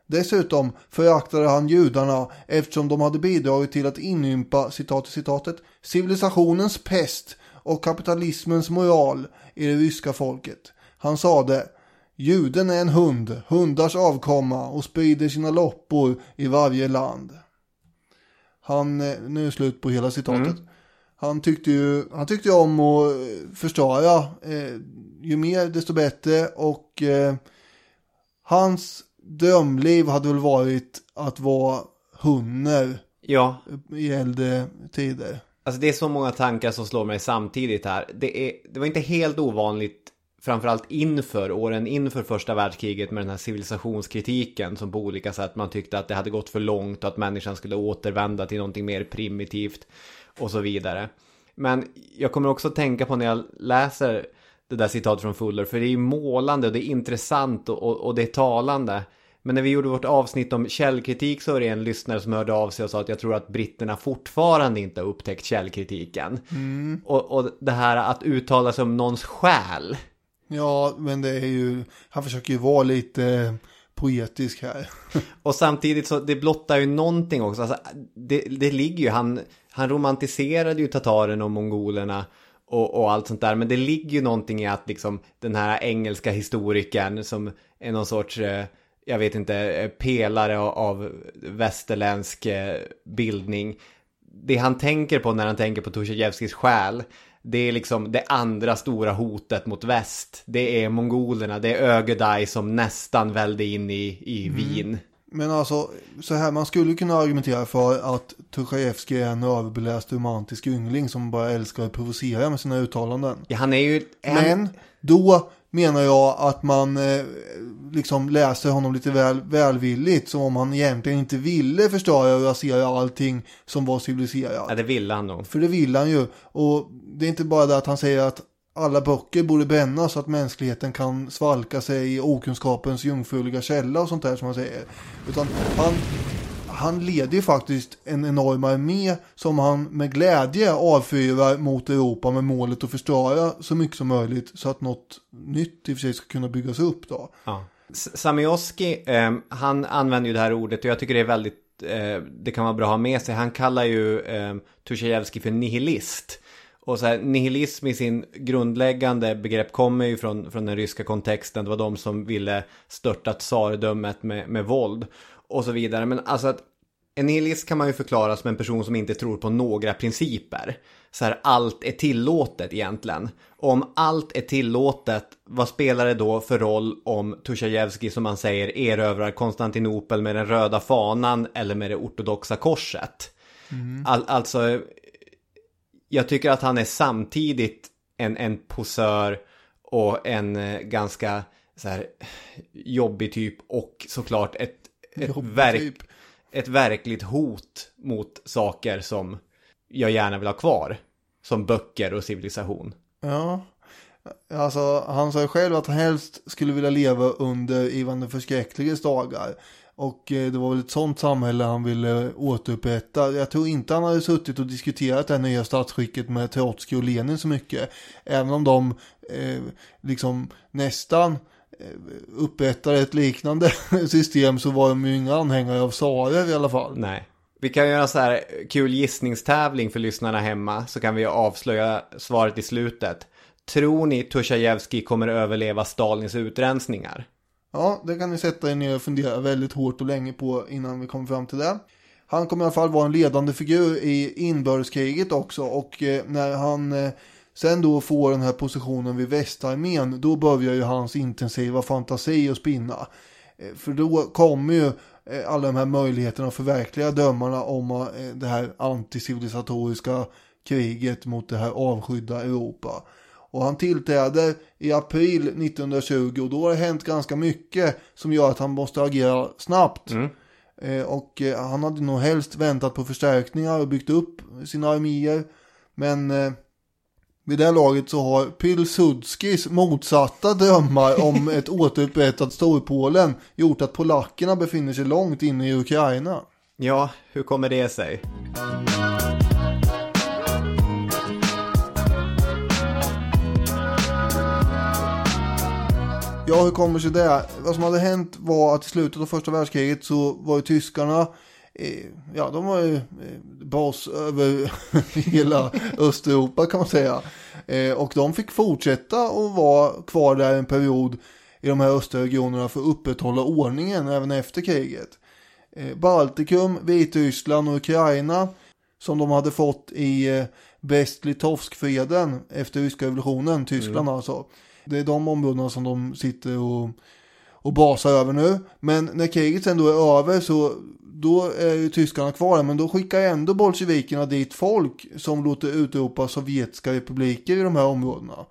Dessutom föraktade han judarna eftersom de hade bidragit till att inympa, citat i citatet, civilisationens pest och kapitalismens moral i det ryska folket. Han sade Juden är en hund, hundars avkomma och sprider sina loppor i varje land. Han, eh, nu är slut på hela citatet. Han tyckte ju han tyckte om att eh, förstöra. Eh, ju mer desto bättre och eh, hans drömliv hade väl varit att vara hunner Ja, i äldre tider. alltså det är så många tankar som slår mig samtidigt här. Det, är, det var inte helt ovanligt framförallt inför åren inför första världskriget med den här civilisationskritiken som på olika sätt man tyckte att det hade gått för långt och att människan skulle återvända till någonting mer primitivt och så vidare. Men jag kommer också tänka på när jag läser det där citatet från Fuller för det är ju målande och det är intressant och, och, och det är talande. Men när vi gjorde vårt avsnitt om källkritik så är det en lyssnare som hörde av sig och sa att jag tror att britterna fortfarande inte har upptäckt källkritiken. Och, och det här att uttala sig om någons själ. Ja, men det är ju, han försöker ju vara lite poetisk här. [LAUGHS] Och samtidigt så det blottar ju någonting också. Alltså, det, det ligger ju, han, han romantiserade ju tatarerna och mongolerna. och, och allt sånt där. Men det ligger ju någonting i att liksom den här engelska historikern som är någon sorts, eh, jag vet inte, eh, pelare av, västerländsk eh, bildning. Det han tänker på när han tänker på Tucholskyjevskijs själ, det är liksom det andra stora hotet mot väst. Det är mongolerna, det är Ögedaj som nästan välde in i, i Wien. Men alltså, så här, man skulle kunna argumentera för att Tucholskyjevskij är en överbeläst romantisk yngling som bara älskar att provocera med sina uttalanden. Ja, han är ju... En... Men då menar jag att man eh, liksom läser honom lite väl välvilligt. Som om han egentligen inte ville förstöra och rasera allting som var civiliserat. Ja, det ville han nog. För det vill han ju. Och det är inte bara det att han säger att alla böcker borde brännas så att mänskligheten kan svalka sig i okunskapens jungfruliga källa och sånt där som han säger. Utan han, han leder ju faktiskt en enorm armé som han med glädje avfyrar mot Europa med målet att förstöra så mycket som möjligt så att något nytt i och för sig ska kunna byggas upp då. Ja. Samioski, eh, han använder ju det här ordet och jag tycker det är väldigt, eh, det kan vara bra att ha med sig. Han kallar ju eh, Tucholskyevskij för nihilist. Och så här, nihilism i sin grundläggande begrepp kommer ju från, från den ryska kontexten. Det var de som ville störta tsardömet med, med våld och så vidare. Men alltså att en nihilist kan man ju förklara som en person som inte tror på några principer. Så här, allt är tillåtet egentligen. Om allt är tillåtet, vad spelar det då för roll om Tucholskyevskij som man säger erövrar Konstantinopel med den röda fanan eller med det ortodoxa korset? All, alltså, jag tycker att han är samtidigt en, en posör och en eh, ganska så här, jobbig typ och såklart ett, ett, verk, typ ett verkligt hot mot saker som jag gärna vill ha kvar. Som böcker och civilisation. Ja, alltså han sa ju själv att han helst skulle vilja leva under Ivan den förskräckliges dagar. Och eh, det var väl ett sånt samhälle han ville återupprätta. Jag tror inte han hade suttit och diskuterat det här nya statsskicket med Trotskij och Lenin så mycket. Även om de eh, liksom nästan upprättade ett liknande [LAUGHS] system så var de ju inga anhängare av tsarer i alla fall. Nej. Vi kan göra så här kul gissningstävling för lyssnarna hemma. Så kan vi avslöja svaret i slutet. Tror ni Tucholskyevskij kommer överleva Stalins utrensningar? Ja, det kan ni sätta er ner och fundera väldigt hårt och länge på innan vi kommer fram till det. Han kommer i alla fall vara en ledande figur i inbördeskriget också och eh, när han eh, sen då får den här positionen vid västarmén då börjar ju hans intensiva fantasi att spinna. Eh, för då kommer ju eh, alla de här möjligheterna att förverkliga drömmarna om eh, det här anticivilisatoriska kriget mot det här avskydda Europa. Och han tillträder i april 1920 och då har det hänt ganska mycket som gör att han måste agera snabbt. Eh, och han hade nog helst väntat på förstärkningar och byggt upp sina arméer. Men vid det här laget så har Pilsudskis motsatta drömmar om [LAUGHS] ett återupprättat Storpolen gjort att polackerna befinner sig långt inne i Ukraina. Ja, hur kommer det sig? Ja, hur kommer sig det? Vad som hade hänt var att i slutet av första världskriget så var ju tyskarna Ja, de var ju eh, bas över [LAUGHS] hela Östeuropa kan man säga. Eh, och de fick fortsätta att vara kvar där en period i de här östra regionerna för att upprätthålla ordningen även efter kriget. Eh, Baltikum, Vitryssland och Ukraina som de hade fått i eh, Brest-Litovsk-freden efter ryska revolutionen, Tyskland alltså. Det är de områdena som de sitter och, och basar över nu. Men när kriget sen då är över så då är ju tyskarna kvar men då skickar ändå bolsjevikerna dit folk som låter utropa sovjetiska republiker i de här områdena.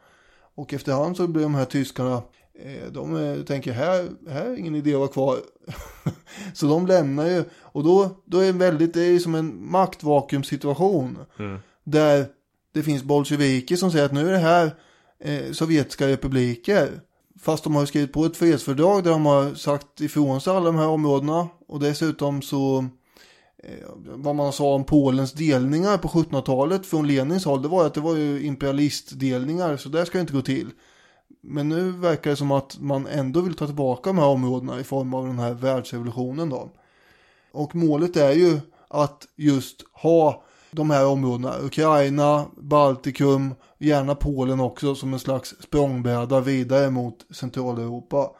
Och efterhand så blir de här tyskarna, eh, de eh, tänker här, här är ingen idé att vara kvar. [LAUGHS] så de lämnar ju, och då, då är det väldigt, det är som en maktvakuumsituation. Där det finns bolsjeviker som säger att nu är det här eh, sovjetiska republiker. Fast de har skrivit på ett fredsfördrag där de har sagt ifrån sig alla de här områdena. Och dessutom så, eh, vad man sa om Polens delningar på 1700-talet från Lenins håll, det var att det var ju imperialistdelningar, så där ska det inte gå till. Men nu verkar det som att man ändå vill ta tillbaka de här områdena i form av den här världsrevolutionen då. Och målet är ju att just ha de här områdena. Ukraina, Baltikum, gärna Polen också som en slags språngbräda vidare mot Centraleuropa.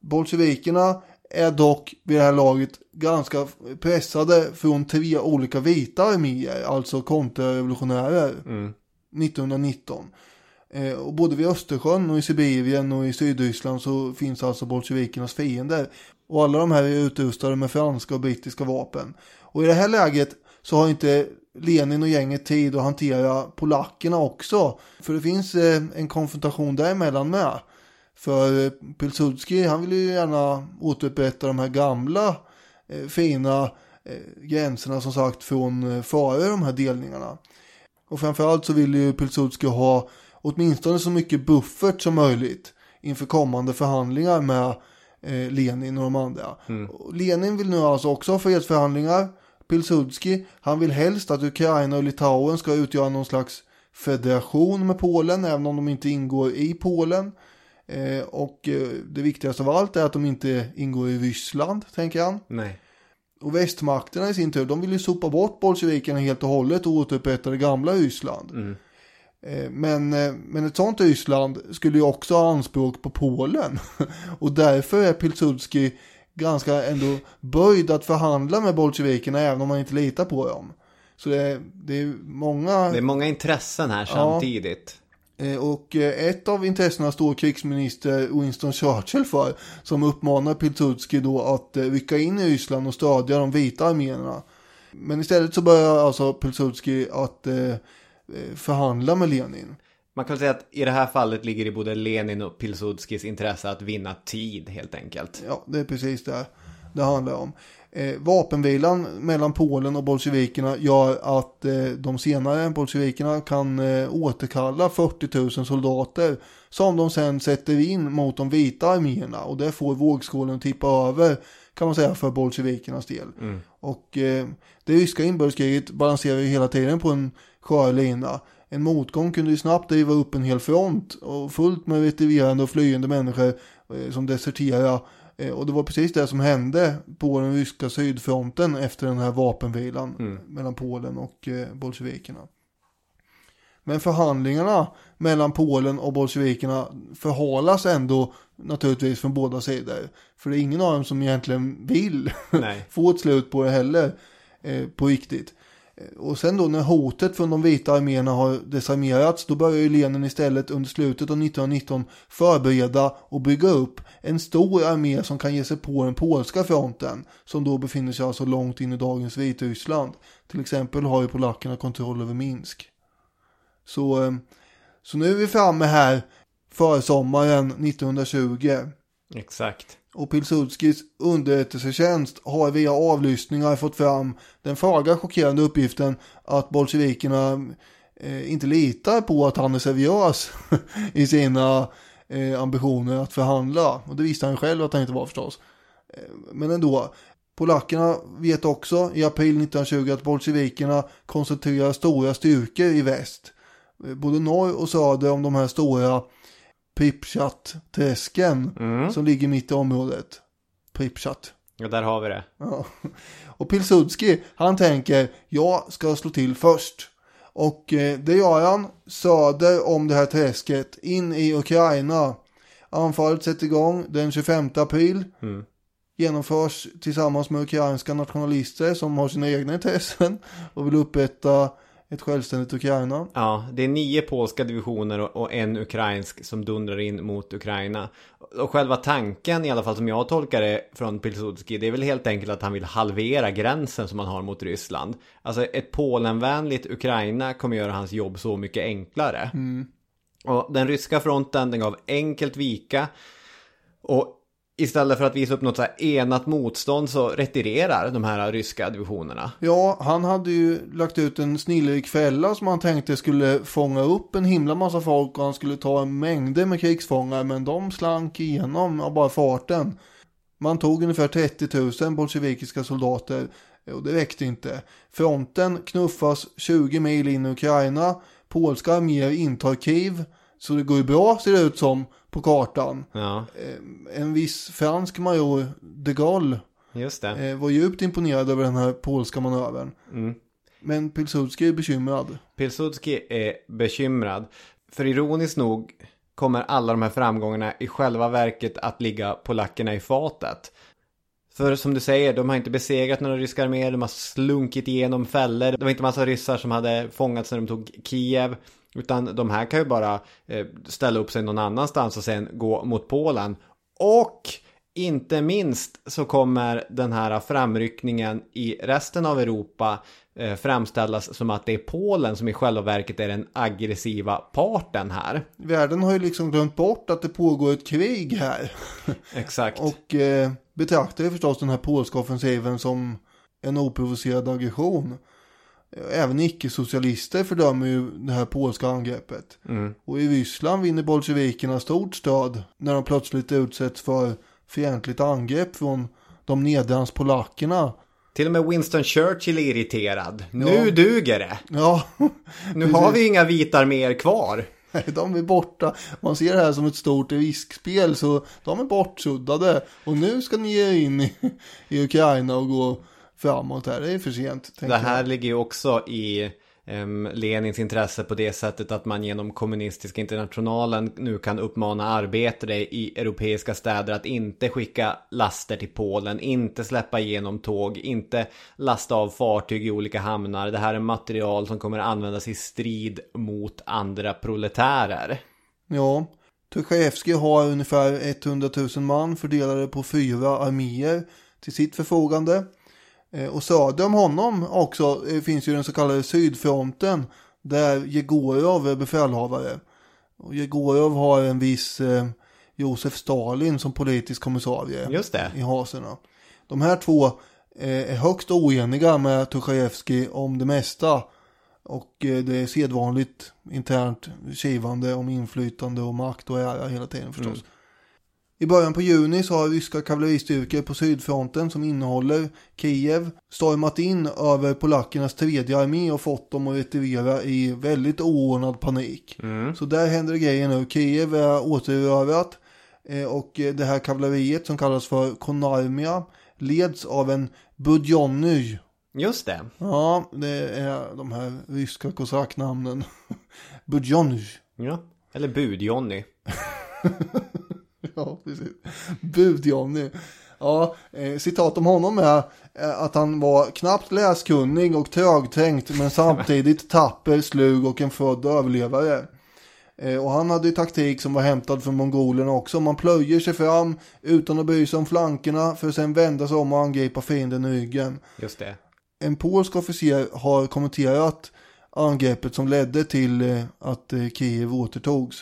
Bolsjevikerna är dock vid det här laget ganska pressade från tre olika vita arméer, alltså kontrarevolutionärer, 1919. Eh, och både vid Östersjön och i Sibirien och i Sydryssland så finns alltså bolsjevikernas fiender. Och alla de här är utrustade med franska och brittiska vapen. Och i det här läget så har inte Lenin och gänget tid att hantera polackerna också. För det finns eh, en konfrontation däremellan med. För eh, Pilsudski han vill ju gärna återupprätta de här gamla eh, fina gränserna som sagt från före de här delningarna. Och framförallt så vill ju Pilsudski ha åtminstone så mycket buffert som möjligt inför kommande förhandlingar med Lenin och de andra. Och Lenin vill nu alltså också ha fredsförhandlingar. Pilsudski, han vill helst att Ukraina och Litauen ska utgöra någon slags federation med Polen, även om de inte ingår i Polen. Eh, och eh, det viktigaste av allt är att de inte ingår i Ryssland, tänker han. Nej. Och västmakterna i sin tur, de vill ju sopa bort bolsjevikerna helt och hållet och återupprätta det gamla Ryssland. Eh, Men, eh, men ett sånt Ryssland skulle ju också ha anspråk på Polen. [LAUGHS] Och därför är Pilsudski ganska ändå böjd att förhandla med bolsjevikerna även om man inte litar på dem. Så det är, det är många... Det är många intressen här samtidigt. Eh, Och eh, ett av intressena står krigsminister Winston Churchill för. Som uppmanar Pilsudski då att eh, rycka in i Ryssland och stödja de vita arméerna. Men istället så börjar alltså Pilsudski att förhandla med Lenin. Man kan säga att i det här fallet ligger det både Lenin och Pilsudskis intresse att vinna tid helt enkelt. Ja, det är precis det det handlar om. Eh, vapenvilan mellan Polen och bolsjevikerna gör att eh, de senare bolsjevikerna kan eh, återkalla 40 000 soldater som de sen sätter in mot de vita arméerna och det får vågskålen tippa över kan man säga för bolsjevikernas del. Och eh, det ryska inbördeskriget balanserar ju hela tiden på en skör lina. En motgång kunde ju snabbt driva upp en hel front och fullt med retirerande och flyende människor eh, som deserterade. Eh, och det var precis det som hände på den ryska sydfronten efter den här vapenvilan mellan Polen och eh, bolsjevikerna. Men förhandlingarna mellan Polen och bolsjevikerna förhalas ändå naturligtvis från båda sidor. För det är ingen av dem som egentligen vill [LAUGHS] få ett slut på det heller eh, på riktigt. Och sen då när hotet från de vita arméerna har desarmerats då börjar ju Lenin istället under slutet av 1919 förbereda och bygga upp en stor armé som kan ge sig på den polska fronten som då befinner sig alltså långt in i dagens Vitryssland. Till exempel har ju polackerna kontroll över Minsk. Så, eh, så nu är vi framme här försommaren 1920 Exakt och Pilsudskis underrättelsetjänst har via avlyssningar fått fram den föga chockerande uppgiften att bolsjevikerna eh, inte litar på att han är seriös [LAUGHS] i sina eh, ambitioner att förhandla. Och det visste han själv att han inte var förstås. Eh, men ändå. Polackerna vet också i april 1920 att bolsjevikerna koncentrerar stora styrkor i väst. Eh, Både norr och söder om de här stora Pripchat-träsken som ligger mitt i området. Pripchat. Och där har vi det. Ja. [LAUGHS] Och Pilsudski, han tänker, jag ska slå till först. Och eh, det gör han söder om det här träsket, in i Ukraina. Anfallet sätter igång den 25 april. Genomförs tillsammans med ukrainska nationalister som har sina egna intressen och vill upprätta ett självständigt Ukraina. Ja, det är nio polska divisioner och, och en ukrainsk som dundrar in mot Ukraina. Och själva tanken, i alla fall som jag tolkar det från Pilsudski, det är väl helt enkelt att han vill halvera gränsen som man har mot Ryssland. Alltså ett Polenvänligt Ukraina kommer göra hans jobb så mycket enklare. Och den ryska fronten, den gav enkelt vika. Och istället för att visa upp något så här enat motstånd så retirerar de här ryska divisionerna. Ja, han hade ju lagt ut en snillrik fälla som han tänkte skulle fånga upp en himla massa folk och han skulle ta en mängder med krigsfångar men de slank igenom av bara farten. Man tog ungefär 30 000 bolsjevikiska soldater och det räckte inte. Fronten knuffas 20 mil in i Ukraina, polska arméer intar Kiev så det går ju bra ser det ut som på kartan. Ja, Eh, En viss fransk major de Gaulle just det. eh, var djupt imponerad över den här polska manövern. Men Pilsudski är bekymrad. Pilsudski är bekymrad. För ironiskt nog kommer alla de här framgångarna i själva verket att ligga polackerna i fatet. För som du säger, de har inte besegrat några ryska arméer, de har slunkit igenom fällor. Det var inte massa ryssar som hade fångats när de tog Kiev. Utan de här kan ju bara eh, ställa upp sig någon annanstans och sen gå mot Polen. Och inte minst så kommer den här framryckningen i resten av Europa eh, framställas som att det är Polen som i själva verket är den aggressiva parten här. Världen har ju liksom glömt bort att det pågår ett krig här. [LAUGHS] Exakt. Och eh, betraktar ju förstås den här polska offensiven som en oprovocerad aggression. Även icke-socialister fördömer ju det här polska angreppet. Mm. Och i Ryssland vinner bolsjevikerna stort stöd när de plötsligt utsätts för fientligt angrepp från de nederländska polackerna. Till och med Winston Churchill är irriterad. Nu duger det. Ja, Nu har vi inga vita arméer kvar. Nej, de är borta. Man ser det här som ett stort riskspel så de är bortsuddade. Och nu ska ni ge in i, i Ukraina och gå framåt här. Det är för sent. Det här jag. ligger ju också i em, Lenins intresse på det sättet att man genom kommunistiska internationalen nu kan uppmana arbetare i europeiska städer att inte skicka laster till Polen, inte släppa igenom tåg, inte lasta av fartyg i olika hamnar. Det här är material som kommer användas i strid mot andra proletärer. Ja, Tuchajevskij har ungefär 100 000 man fördelade på fyra arméer till sitt förfogande. Eh, Och söder om honom också eh, finns ju den så kallade Sydfronten där Jegorov är befälhavare. Och Jegorov har en viss eh, Josef Stalin som politisk kommissarie Just det. i haserna. De här två är högst oeniga med Tuchajevskij om det mesta. Och det är sedvanligt internt kivande om inflytande och makt och ära hela tiden förstås. I början på juni så har ryska kavalleristyrkor på sydfronten som innehåller Kiev stormat in över polackernas tredje armé och fått dem att retirera i väldigt oordnad panik. Så där händer det grejer nu. Kiev är återerövrat eh, och eh, det här kavalleriet som kallas för Konarmia leds av en Budjonny. Just det. Ja, det är de här ryska kosacknamnen. [LAUGHS] Budjonny. Ja. Eller Bud-Johnny. [LAUGHS] [LAUGHS] Ja, precis. Bud-Johnny. Ja, eh, citat om honom är eh, att han var knappt läskunnig och trögtänkt men samtidigt [LAUGHS] tapper, slug och en född överlevare. Eh, och han hade ju taktik som var hämtad från mongolerna också. Man plöjer sig fram utan att bry sig om flankerna för att sen vända sig om och angripa fienden i ryggen. Just det. En polsk officer har kommenterat angreppet som ledde till eh, att eh, Kiev återtogs.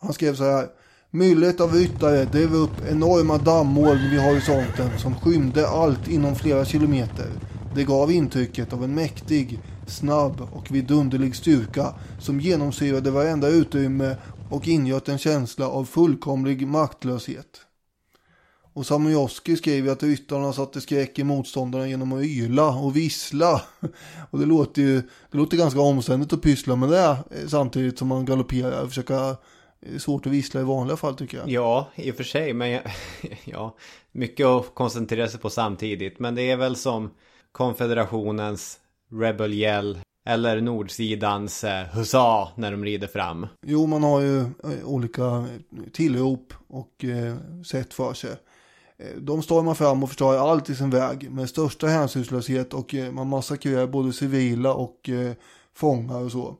Han skrev så här. Myllet av ryttare drev upp enorma dammoln vid horisonten som skymde allt inom flera kilometer. Det gav intrycket av en mäktig, snabb och vidunderlig styrka som genomsyrade varenda utrymme och ingöt en känsla av fullkomlig maktlöshet. Och Samojoski skrev att ryttarna satte skräck i motståndarna genom att yla och vissla. [LAUGHS] Och det låter ju det låter ganska omständigt att pyssla med det eh, samtidigt som man galopperar och försöka svårt att vissla i vanliga fall tycker jag. Ja, i och för sig, men jag, [LAUGHS] ja, mycket att koncentrera sig på samtidigt. Men det är väl som konfederationens Rebel Yell eller nordsidans eh, Husa när de rider fram. Jo, man har ju eh, olika tillrop och eh, sätt för sig. De stormar fram och förstör allt i sin väg med största hänsynslöshet och man massakrerar både civila och fångar och så.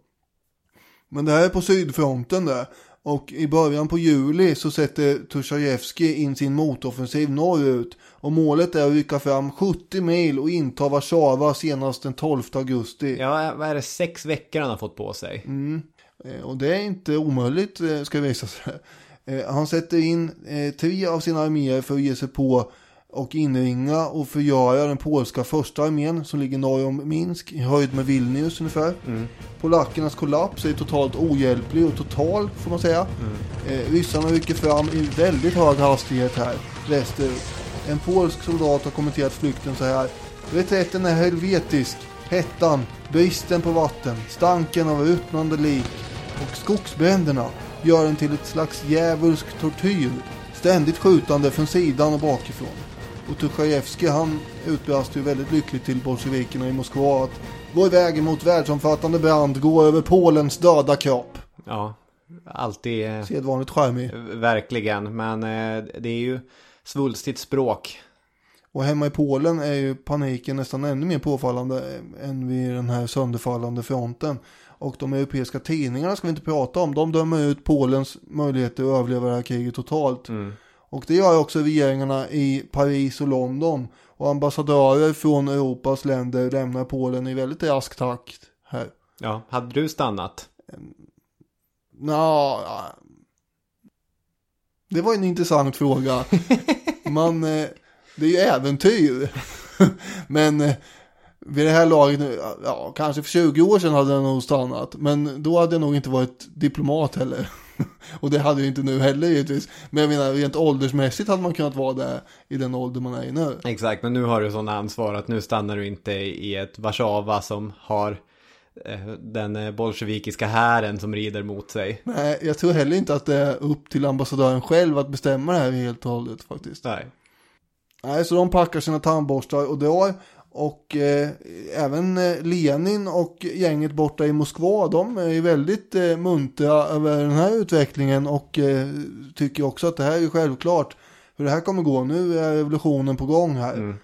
Men det här är på sydfronten där. Och i början på juli så sätter Tuchajevskij in sin motoffensiv norrut. Och målet är att rycka fram 70 mil och inta Warszawa senast den 12 augusti. Ja, vad är det, sex veckor han har fått på sig? Eh, Och det är inte omöjligt eh, ska visa sig. Eh, Han sätter in tre av sina arméer för att ge sig på och inringa och förgöra den polska första armén som ligger norr om Minsk i höjd med Vilnius ungefär. Polackernas kollaps är totalt ohjälplig och total får man säga. Eh, ryssarna rycker fram i väldigt hög hastighet här västerut. En polsk soldat har kommenterat flykten så här. Reträtten är helvetisk. Hettan, bristen på vatten, stanken av ruttnande lik och skogsbränderna gör den till ett slags djävulsk tortyr. Ständigt skjutande från sidan och bakifrån. Och Tuchajevskij han utbrast ju väldigt lyckligt till bolsjevikerna i Moskva att Vår väg mot världsomfattande brand går över Polens döda kropp. Ja, alltid eh, Sedvanligt charmig. verkligen. Men eh, det är ju svulstigt språk. Och hemma i Polen är ju paniken nästan ännu mer påfallande än vid den här sönderfallande fronten. Och de europeiska tidningarna ska vi inte prata om. De dömer ut Polens möjligheter att överleva det här kriget totalt. Och det gör också regeringarna i Paris och London. Och ambassadörer från Europas länder lämnar Polen i väldigt rask takt här. Ja, hade du stannat? Nå, ja. det var en intressant fråga. [LAUGHS] Man, eh, det är ju äventyr. [LAUGHS] Men eh, vid det här laget, ja, kanske för 20 år sedan hade jag nog stannat. Men då hade jag nog inte varit diplomat heller. [LAUGHS] Och det hade jag inte nu heller givetvis. Men jag menar, rent åldersmässigt hade man kunnat vara där i den ålder man är i nu. Exakt, men nu har du sådana ansvar att nu stannar du inte i ett Warszawa som har eh, den eh, bolsjevikiska hären som rider mot sig. Nej, jag tror heller inte att det är upp till ambassadören själv att bestämma det här helt och hållet faktiskt. Nej. Nej, så de packar sina tandborstar och drar. Och eh, även eh, Lenin och gänget borta i Moskva, de är ju väldigt eh, muntra över den här utvecklingen och eh, tycker också att det här är ju självklart hur det här kommer gå. Nu är revolutionen på gång här.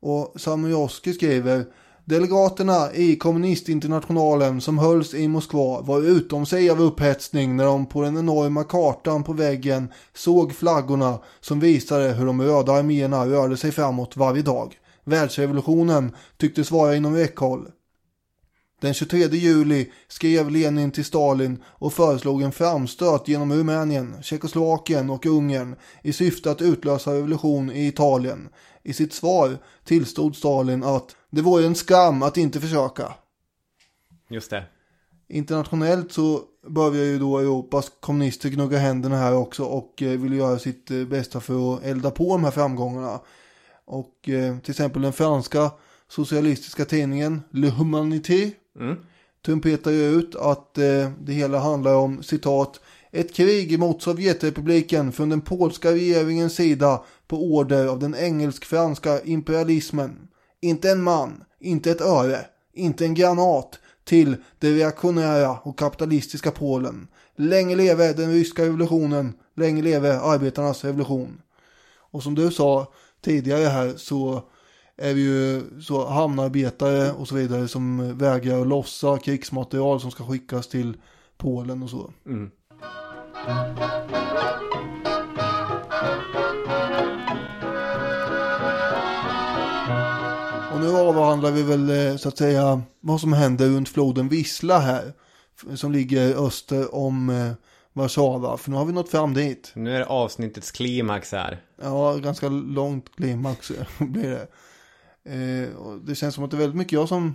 Och Samujoski skriver Delegaterna i kommunistinternationalen som hölls i Moskva var utom sig av upphetsning när de på den enorma kartan på väggen såg flaggorna som visade hur de röda arméerna rörde sig framåt varje dag. Världsrevolutionen tycktes vara inom räckhåll. Den 23 juli skrev Lenin till Stalin och föreslog en framstöt genom Rumänien, Tjeckoslovakien och Ungern i syfte att utlösa revolution i Italien. I sitt svar tillstod Stalin att det vore en skam att inte försöka. Just det. Internationellt så börjar ju då Europas kommunister gnugga händerna här också och eh, vill göra sitt eh, bästa för att elda på de här framgångarna. Och eh, till exempel den franska socialistiska tidningen Le Humanité trumpetar ju ut att eh, det hela handlar om citat ett krig mot Sovjetrepubliken från den polska regeringens sida på order av den engelsk-franska imperialismen. Inte en man, inte ett öre, inte en granat till det reaktionära och kapitalistiska Polen. Länge leve den ryska revolutionen, länge leve arbetarnas revolution. Och som du sa tidigare här så är vi ju så hamnarbetare och så vidare som vägrar att lossa krigsmaterial som ska skickas till Polen och så. Och nu avhandlar vi väl eh, så att säga vad som händer runt floden Vissla här. Som ligger öster om eh, Warszawa. För nu har vi nått fram dit. Nu är det avsnittets klimax här. Ja, ganska långt klimax [LAUGHS] blir det. Eh, och det känns som att det är väldigt mycket jag som,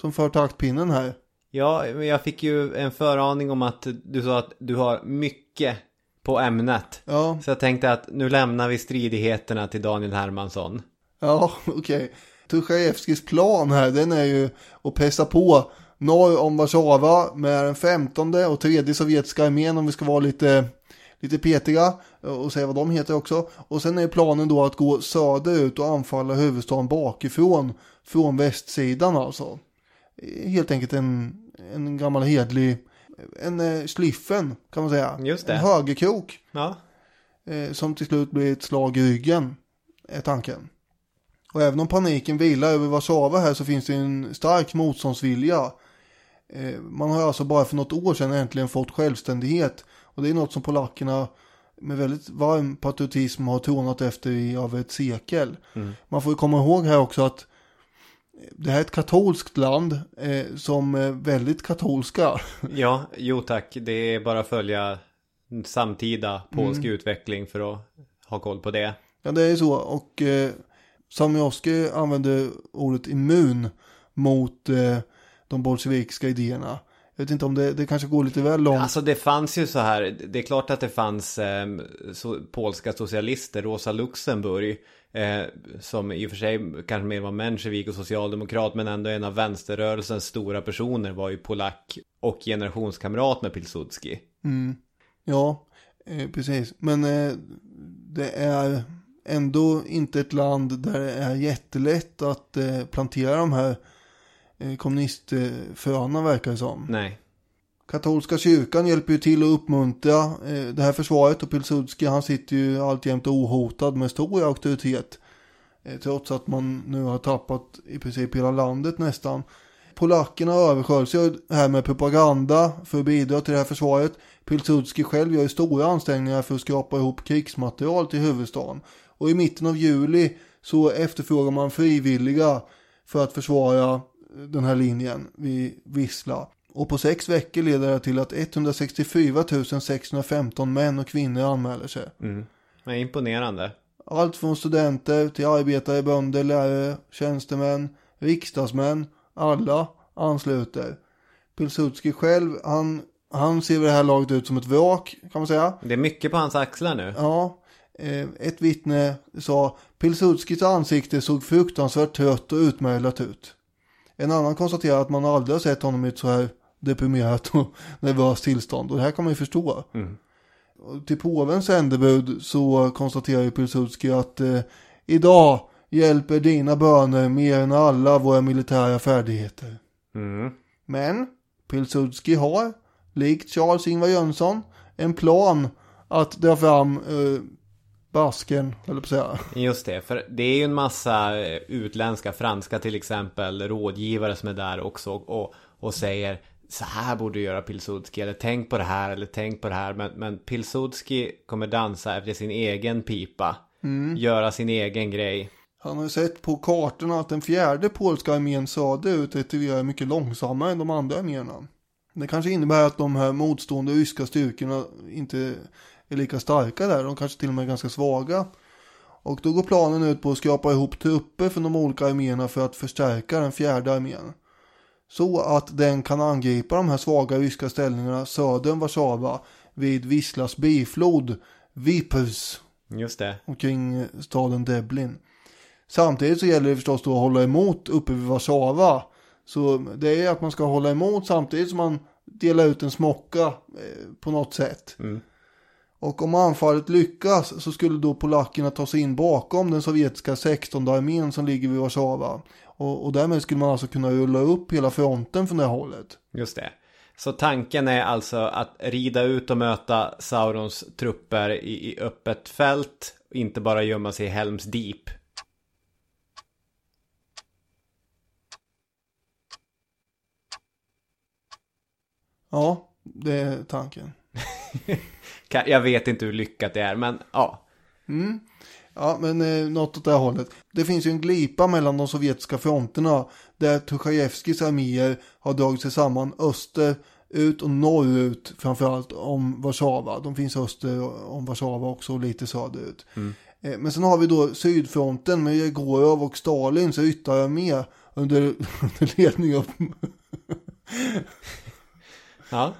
som för taktpinnen här. Ja, men jag fick ju en föraning om att du sa att du har mycket på ämnet. Ja, Så jag tänkte att nu lämnar vi stridigheterna till Daniel Hermansson. ja [LAUGHS] okej. Tuchajevskis plan här, den är ju att pressa på norr om Warszawa med den femtonde och tredje sovjetiska armén om vi ska vara lite, lite petiga och säga vad de heter också. Och sen är planen då att gå söderut och anfalla huvudstaden bakifrån, från västsidan alltså. Helt enkelt en, en gammal hedlig, en eh, sliffen kan man säga. Just det. En högerkrok Ja, eh, som till slut blir ett slag i ryggen, är tanken. Och även om paniken vilar över Warszawa här så finns det en stark motståndsvilja. Eh, man har alltså bara för något år sedan äntligen fått självständighet. Och det är något som polackerna med väldigt varm patriotism har tronat efter i över ett sekel. Man får ju komma ihåg här också att det här är ett katolskt land eh, som är väldigt katolska. [LAUGHS] ja jo tack. Det är bara att följa samtida polsk utveckling för att ha koll på det. Ja, det är så. Och eh, Samioski använder ordet immun mot eh, de bolsjevikiska idéerna. Jag vet inte om det, det kanske går lite väl långt. Alltså det fanns ju så här, det är klart att det fanns eh, so polska socialister, Rosa Luxemburg, eh, som i och för sig kanske mer var menshevik och socialdemokrat, men ändå en av vänsterrörelsens stora personer var ju polack och generationskamrat med Pilsudski. Ja, eh, precis. Men eh, det är ändå inte ett land där det är jättelätt att eh, plantera de här kommunistföna verkar det som. Nej. Katolska kyrkan hjälper ju till att uppmuntra eh, det här försvaret och Pilsudski han sitter ju alltjämt ohotad med stor auktoritet. Eh, trots att man nu har tappat i princip hela landet nästan. Polackerna översköljs ju här med propaganda för att bidra till det här försvaret. Pilsudski själv gör ju stora ansträngningar för att skrapa ihop krigsmaterial till huvudstaden. Och i mitten av juli så efterfrågar man frivilliga för att försvara den här linjen vid Vissla. Och på sex veckor leder det till att 164 615 män och kvinnor anmäler sig. Mm. Men imponerande. Allt från studenter till arbetare, bönder, lärare, tjänstemän, riksdagsmän, alla ansluter. Pilsudski själv, han, han ser vid det här laget ut som ett vrak kan man säga. Det är mycket på hans axlar nu. Ja, eh, ett vittne sa Pilsudskis ansikte såg fruktansvärt trött och utmärglat ut. En annan konstaterar att man aldrig har sett honom i ett så här deprimerat och [LAUGHS] nervöst tillstånd. Och det här kan man ju förstå. Mm. Till påvens sändebud så konstaterar ju Pilsudski att eh, idag hjälper dina böner mer än alla våra militära färdigheter. Mm. Men Pilsudski har, likt Charles Ingvar Jönsson, en plan att dra fram eh, basken, eller på att säga. Just det, för det är ju en massa eh, utländska, franska till exempel, rådgivare som är där också och, och säger så här borde du göra Pilsudski, eller tänk på det här, eller tänk på det här. Men, men Pilsudski kommer dansa efter sin egen pipa, göra sin egen grej. Han har ju sett på kartorna att den fjärde polska armén söderut retirerar mycket långsammare än de andra arméerna. Det kanske innebär att de här motstående ryska styrkorna inte är lika starka där. De kanske till och med är ganska svaga. Och då går planen ut på att skrapa ihop trupper från de olika arméerna för att förstärka den fjärde armén. Så att den kan angripa de här svaga ryska ställningarna söder om Warszawa vid Wislas biflod Vipers Just det. omkring staden Deblin. Samtidigt så gäller det förstås då att hålla emot uppe vid Warszawa. Så det är att man ska hålla emot samtidigt som man delar ut en smocka eh, på något sätt. Mm. Och om anfallet lyckas så skulle då polackerna ta sig in bakom den sovjetiska 16 armén som ligger vid Warszawa. Och, och därmed skulle man alltså kunna rulla upp hela fronten från det hållet. Just det. Så tanken är alltså att rida ut och möta Saurons trupper i, i öppet fält. Inte bara gömma sig i Helms Deep. Ja, det är tanken. [LAUGHS] Jag vet inte hur lyckat det är, men ja. Ja, men eh, något åt det här hållet. Det finns ju en glipa mellan de sovjetiska fronterna där Tuchajevskis arméer har dragit sig samman öster ut och norrut framförallt om Warszawa. De finns öster om Warszawa också och lite söderut. Eh, men sen har vi då sydfronten med Jegorov och Stalins ytterarmé under, [LAUGHS] under ledning av Ja,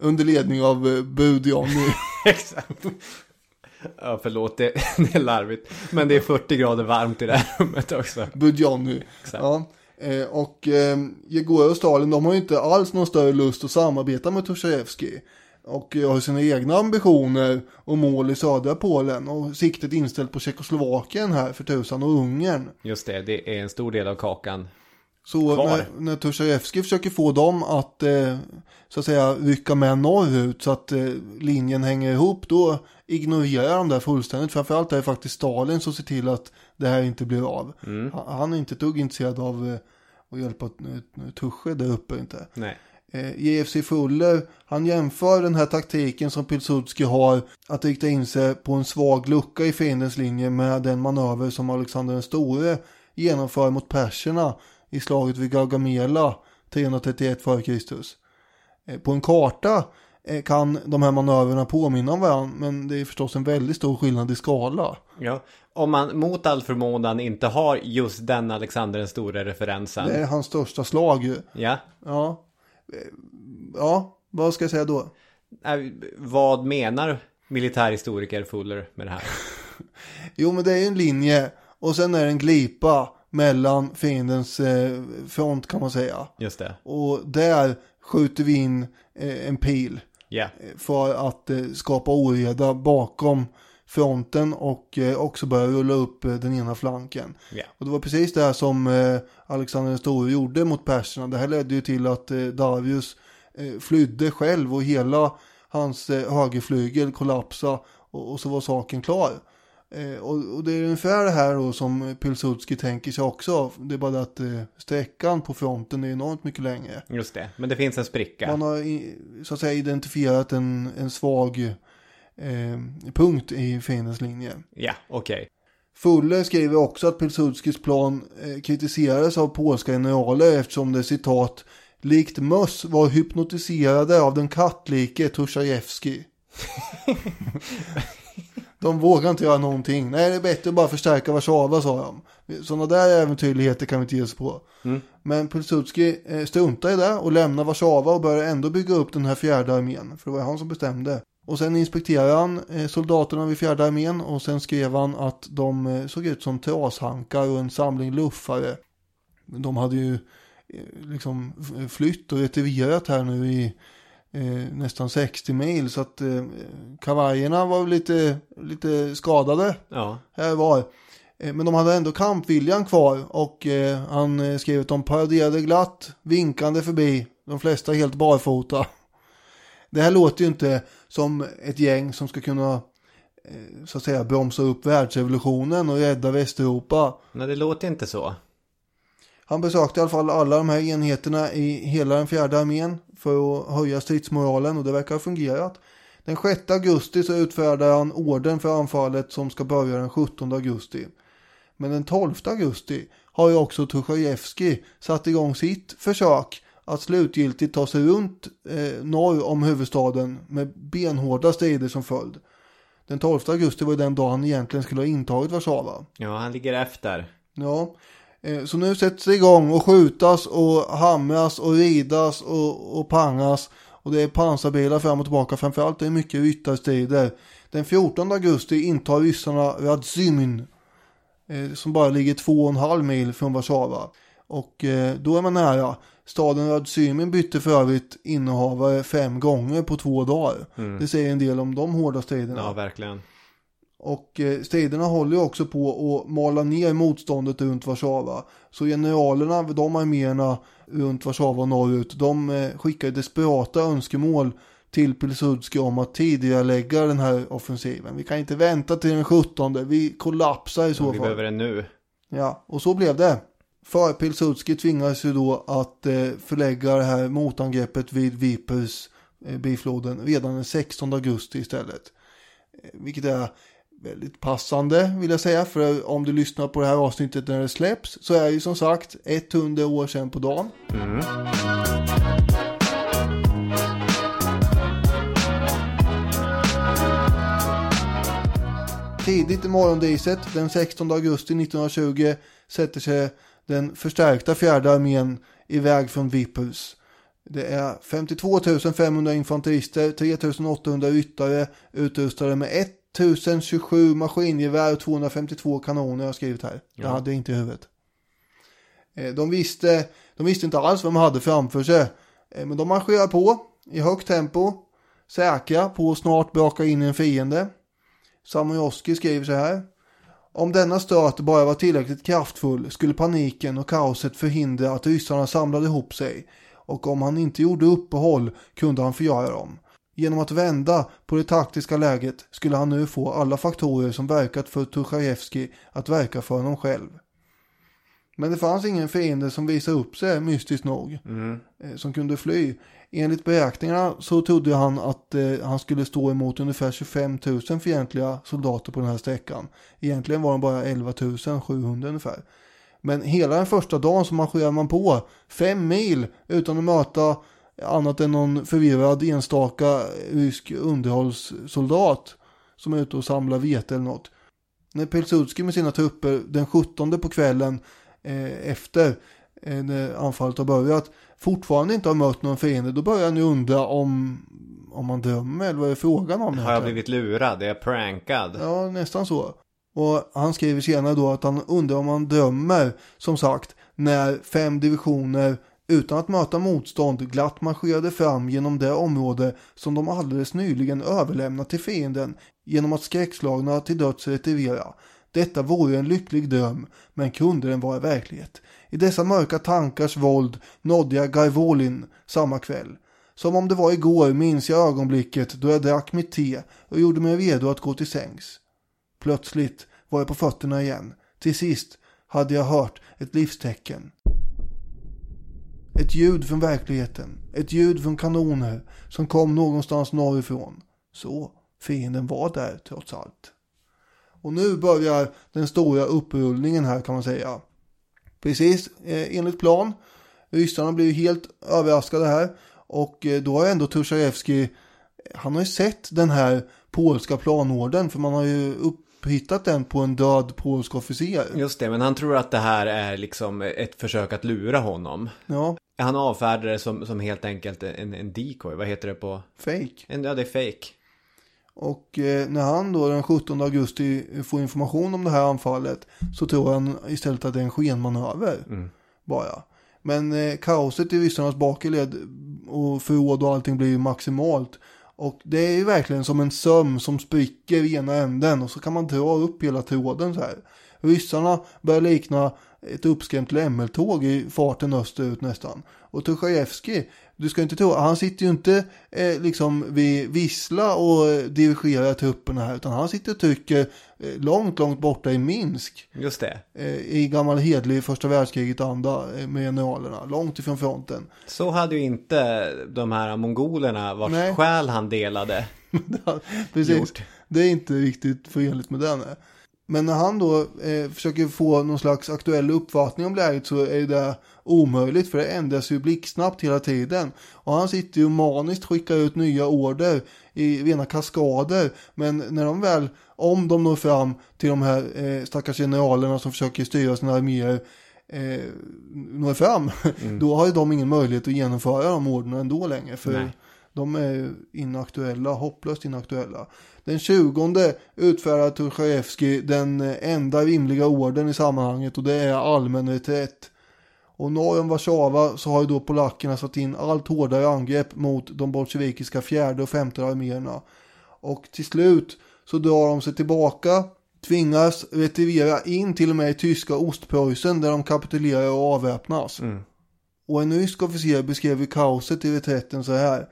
under ledning av eh, Budionni. [LAUGHS] exakt. Ja, förlåt, det, [LAUGHS] det är larvigt. Men det är 40 grader varmt i det här rummet också. Exakt. Ja. Eh, och eh, och Stalin de har ju inte alls någon större lust att samarbeta med Tuchajevskij. Och eh, har sina egna ambitioner och mål i södra Polen. Och siktet inställt på Tjeckoslovakien här för tusan och Ungern. Just det, det är en stor del av kakan. Så Kvar. när, när Tuchajevskij försöker få dem att eh, så att säga rycka med norrut så att eh, linjen hänger ihop då ignorerar de det fullständigt. Framförallt är det faktiskt Stalin som ser till att det här inte blir av. Han, han är inte ett dugg intresserad av eh, att hjälpa Tusche där uppe inte. Nej. Eh, JFC Fuller, han jämför den här taktiken som Pilsudski har att rikta in sig på en svag lucka i fiendens linje med den manöver som Alexander den store genomför mot perserna i slaget vid Gaugamela 331 f.Kr. Eh, På en karta eh, kan de här manöverna påminna om varandra men det är förstås en väldigt stor skillnad i skala. Ja, om man mot all förmodan inte har just den Alexander den store referensen. Det är hans största slag ju. Ja, Ja, Eh, ja vad ska jag säga då? Äh, vad menar militärhistoriker Fuller med det här? [LAUGHS] Jo, men det är en linje och sen är det en glipa mellan fiendens eh, front kan man säga. Just det. Och där skjuter vi in eh, en pil eh, för att eh, skapa oreda bakom fronten och eh, också börja rulla upp eh, den ena flanken. Ja. Och det var precis det här som eh, Alexander den store gjorde mot perserna. Det här ledde ju till att Darius flydde själv och hela hans högerflygel kollapsade och, och så var saken klar. Eh, och, det är ungefär det här då som Pilsudski tänker sig också. Det är bara det att eh, sträckan på fronten är enormt mycket längre. Just det, men det finns en spricka. Man har så att säga identifierat en, en svag eh, punkt i fiendens linje. Ja, okej. Fuller skriver också att Pilsudskis plan eh, kritiserades av polska generaler eftersom det citat likt möss var hypnotiserade av den kattlike Tushajevski. [LAUGHS] de vågar inte göra någonting. Nej, det är bättre att bara förstärka Warszawa, sa de. Sådana där äventyrligheter kan vi inte ge oss på. Men Pilsudski eh, struntar i det och lämnar Warszawa och börjar ändå bygga upp den här fjärde armén. För det var han som bestämde. Och sen inspekterade han eh, soldaterna vid fjärde armén och sen skrev han att de eh, såg ut som trashankar och en samling luffare. De hade ju eh, liksom flytt och retirerat här nu i eh, nästan 60 mil så att eh, kavajerna var lite, lite skadade Ja, här var. Eh, Men de hade ändå kampviljan kvar och eh, han eh, skrev att de paraderade glatt, vinkande förbi, de flesta helt barfota. Det här låter ju inte som ett gäng som ska kunna eh, så att säga bromsa upp världsrevolutionen och rädda Västeuropa. nej det låter inte så. Han besökte i alla fall alla de här enheterna i hela den fjärde armén för att höja stridsmoralen och det verkar ha fungerat. Den 6 augusti så utfärdar han orden för anfallet som ska börja den 17 augusti. Men den 12 augusti har ju också Tuchajevski satt igång sitt försök att slutgiltigt ta sig runt eh, norr om huvudstaden med benhårda strider som följd. Den 12 augusti var ju den dag han egentligen skulle ha intagit Warszawa. Ja, han ligger efter. Ja, så nu sätts det igång och skjutas och hamras och ridas och, och pangas. Och det är pansarbilar fram och tillbaka. Framförallt är det mycket ryttarstrider. Den 14 augusti intar ryssarna Radzymin. Eh, som bara ligger två och en halv mil från Warszawa. Och eh, då är man nära. Staden Radzymin bytte för övrigt innehavare fem gånger på två dagar. Det säger en del om de hårda striderna. Ja, verkligen. Och eh, striderna håller ju också på att mala ner motståndet runt Warszawa. Så generalerna, de arméerna runt Warszawa och norrut, de eh, skickar desperata önskemål till Pilsudski om att tidigarelägga den här offensiven. Vi kan inte vänta till den 17, vi kollapsar i så Vi fall. behöver det nu. Ja, och så blev det. För Pilsudski tvingades ju då att eh, förlägga det här motangreppet vid Vipers bifloden redan den 16 augusti istället. Vilket är väldigt passande vill jag säga. För om du lyssnar på det här avsnittet när det släpps så är det ju som sagt 100 år sedan på dagen. Mm. Tidigt i morgondiset den 16 augusti 1920 sätter sig den förstärkta fjärde armén iväg från Vipus. Det är 52 500 infanterister, 3 800 ryttare utrustade med 1027 maskingevär och 252 kanoner har jag skrivit här. Jag hade inte i huvudet. Eh, De visste, de visste inte alls vad de hade framför sig. Eh, Men de marscherar på i högt tempo, säkra på att snart braka in en fiende. Samojoski skriver så här. Om denna stöt bara var tillräckligt kraftfull skulle paniken och kaoset förhindra att ryssarna samlade ihop sig och om han inte gjorde uppehåll kunde han förgöra dem. Genom att vända på det taktiska läget skulle han nu få alla faktorer som verkat för Tuchajevski att verka för honom själv. Men det fanns ingen fiende som visade upp sig mystiskt nog. eh, Som kunde fly. Enligt beräkningarna så trodde han att eh, han skulle stå emot ungefär 25 000 fientliga soldater på den här sträckan. Egentligen var de bara 11 700 ungefär. Men hela den första dagen så marscherade man på fem mil utan att möta annat än någon förvirrad enstaka rysk underhållssoldat som är ute och samlar vete eller något. När Pilsudski med sina trupper den 17 på kvällen eh, efter eh, när anfallet har börjat fortfarande inte har mött någon fiende då börjar han ju undra om, om man drömmer eller vad är frågan om Har jag blivit lurad? Är jag prankad? Ja, nästan så. Och han skriver senare då att han undrar om han drömmer, som sagt, när fem divisioner utan att möta motstånd glatt marscherade fram genom det område som de alldeles nyligen överlämnat till fienden genom att skräckslagna till döds retirera. Detta vore en lycklig dröm, men kunde den vara verklighet? I dessa mörka tankars våld nådde jag Garvolin samma kväll. Som om det var igår minns jag ögonblicket då jag drack mitt te och gjorde mig redo att gå till sängs. Plötsligt var jag på fötterna igen. Till sist hade jag hört ett livstecken. Ett ljud från verkligheten. Ett ljud från kanoner som kom någonstans norrifrån. Så, fienden var där trots allt. Och nu börjar den stora upprullningen här kan man säga. Precis eh, enligt plan. Ryssarna blir ju helt överraskade här. Och eh, då har ändå Tursajevskij, han har ju sett den här polska planorden. För man har ju upphittat den på en död polsk officer. Just det, men han tror att det här är liksom ett försök att lura honom. Ja, Han avfärdar det som, som helt enkelt en, en decoy. Vad heter det på? fake. En, ja, det är fake. Och eh, när han då den 17 augusti får information om det här anfallet så tror han istället att det är en skenmanöver. Bara. Men eh, kaoset i ryssarnas bakeled och förråd och allting blir maximalt. Och det är ju verkligen som en söm som spricker i ena änden och så kan man dra upp hela tråden så här. Ryssarna börjar likna ett uppskrämt lämmeltåg i farten österut nästan. Och Tuchajevskij, du ska inte tro, han sitter ju inte eh, liksom vid Vissla och eh, dirigerar trupperna här, utan han sitter och trycker eh, långt, långt borta i Minsk. Just det. Eh, I gammal hedlig första världskriget anda eh, med generalerna, långt ifrån fronten. Så hade ju inte de här mongolerna vars Nej. själ han delade. [LAUGHS] Precis, Gjort. det är inte riktigt förenligt med den. Men när han då eh, försöker få någon slags aktuell uppfattning om läget så är det omöjligt för det ändras ju blixtsnabbt hela tiden. Och han sitter ju maniskt skickar ut nya order i rena kaskader. Men när de väl, om de når fram till de här eh, stackars generalerna som försöker styra sina arméer eh, når fram, [LAUGHS] då har ju de ingen möjlighet att genomföra de orden ändå längre. För Nej. de är ju inaktuella, hopplöst inaktuella. Den 20 utfärdar Tuchajevskij den eh, enda rimliga orden i sammanhanget och det är allmän reträtt. Och norr om Warszawa så har ju då polackerna satt in allt hårdare angrepp mot de bolsjevikiska fjärde och femte arméerna. Och till slut så drar de sig tillbaka, tvingas retirera in till och med i tyska Ostpreussen där de kapitulerar och avväpnas. Och en rysk officer beskrev kaoset i reträtten så här.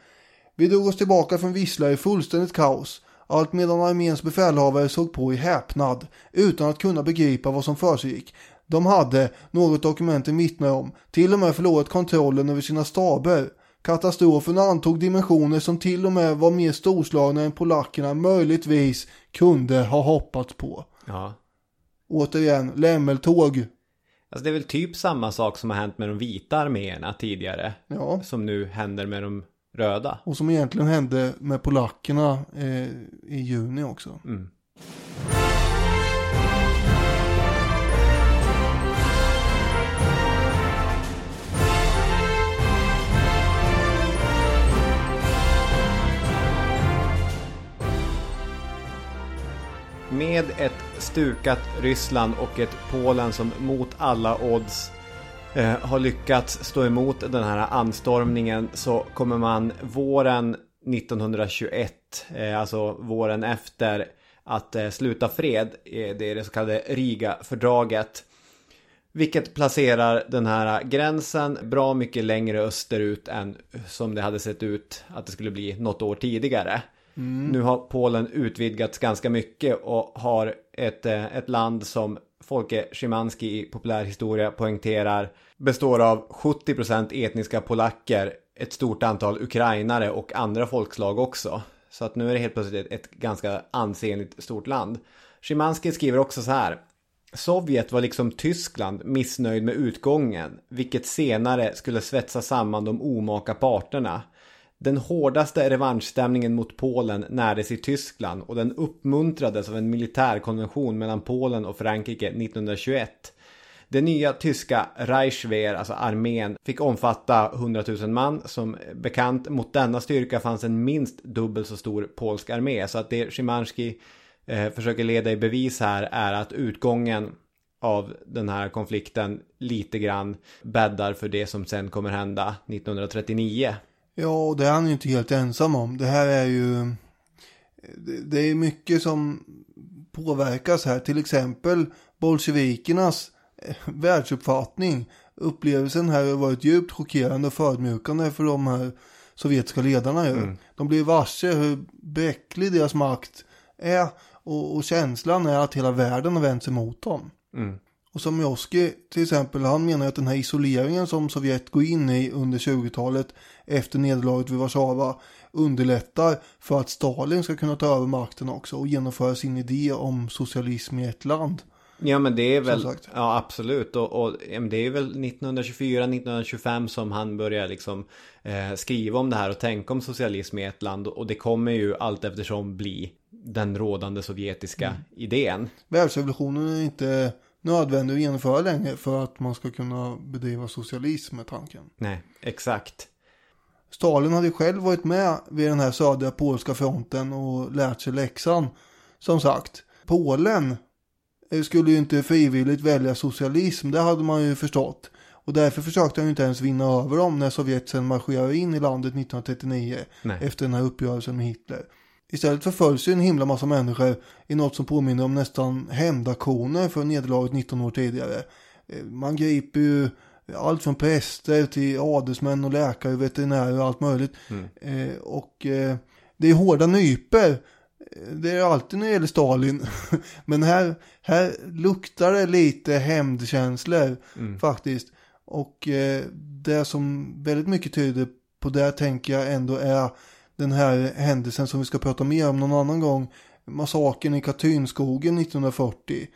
Vi drog oss tillbaka från Vissla i fullständigt kaos. Allt medan arméns befälhavare såg på i häpnad, utan att kunna begripa vad som försiggick. De hade, något dokumenten vittnar om, till och med förlorat kontrollen över sina staber. Katastrofen antog dimensioner som till och med var mer storslagna än polackerna möjligtvis kunde ha hoppats på. Ja. Återigen, lämmeltåg. Alltså det är väl typ samma sak som har hänt med de vita arméerna tidigare. Ja. Som nu händer med de röda. Och som egentligen hände med polackerna eh, i juni också. Med ett stukat Ryssland och ett Polen som mot alla odds eh, har lyckats stå emot den här anstormningen så kommer man våren 1921, eh, alltså våren efter att eh, sluta fred, det är det så kallade Riga-fördraget. Vilket placerar den här gränsen bra mycket längre österut än som det hade sett ut att det skulle bli något år tidigare. Nu har Polen utvidgats ganska mycket och har ett, ett land som Folke Szymanski i populärhistoria poängterar består av 70% etniska polacker, ett stort antal ukrainare och andra folkslag också. Så att nu är det helt plötsligt ett, ett ganska ansenligt stort land. Szymanski skriver också så här. Sovjet var liksom Tyskland missnöjd med utgången, vilket senare skulle svetsa samman de omaka parterna. Den hårdaste revanschstämningen mot Polen närdes i Tyskland och den uppmuntrades av en militärkonvention mellan Polen och Frankrike 1921. Det nya tyska Reichswehr, alltså armén, fick omfatta 100 000 man. Som bekant mot denna styrka fanns en minst dubbelt så stor polsk armé. Så att det Szymanski eh, försöker leda i bevis här är att utgången av den här konflikten lite grann bäddar för det som sen kommer hända 1939. Ja, och det är han ju inte helt ensam om. Det här är ju... det- Det är mycket som påverkas här. Till exempel bolsjevikernas världsuppfattning. Upplevelsen här har varit djupt chockerande och förödmjukande för de här sovjetiska ledarna. Ju. De blir varse hur bräcklig deras makt är. Och, och känslan är att hela världen har vänt sig mot dem. Mm. Och som Joski till exempel, han menar att den här isoleringen som Sovjet går in i under 20-talet efter nederlaget vid Warszawa underlättar för att Stalin ska kunna ta över makten också och genomföra sin idé om socialism i ett land. Ja men det är väl, ja absolut och, och det är väl 1924, 1925 som han börjar liksom eh, skriva om det här och tänka om socialism i ett land och det kommer ju allt eftersom bli den rådande sovjetiska Mm. idén. Världsrevolutionen är inte nödvändig att genomföra längre för att man ska kunna bedriva socialism med tanken. Nej, exakt. Stalin hade själv varit med vid den här södra polska fronten och lärt sig läxan. Som sagt, Polen skulle ju inte frivilligt välja socialism, det hade man ju förstått. Och därför försökte han ju inte ens vinna över dem när Sovjet sen marscherade in i landet 1939 Nej. efter den här uppgörelsen med Hitler. Istället förföljs ju en himla massa människor i något som påminner om nästan hämndaktioner för nederlaget 19 år tidigare. Eh, Man griper ju allt från präster till adelsmän och läkare, veterinärer och allt möjligt. Eh, och eh, det är hårda nyper. Det är alltid när det gäller Stalin. [LAUGHS] Men här, här luktar det lite hämndkänslor faktiskt. Och eh, det som väldigt mycket tyder på det tänker jag ändå är den här händelsen som vi ska prata mer om någon annan gång. Massakern i Katynskogen 1940.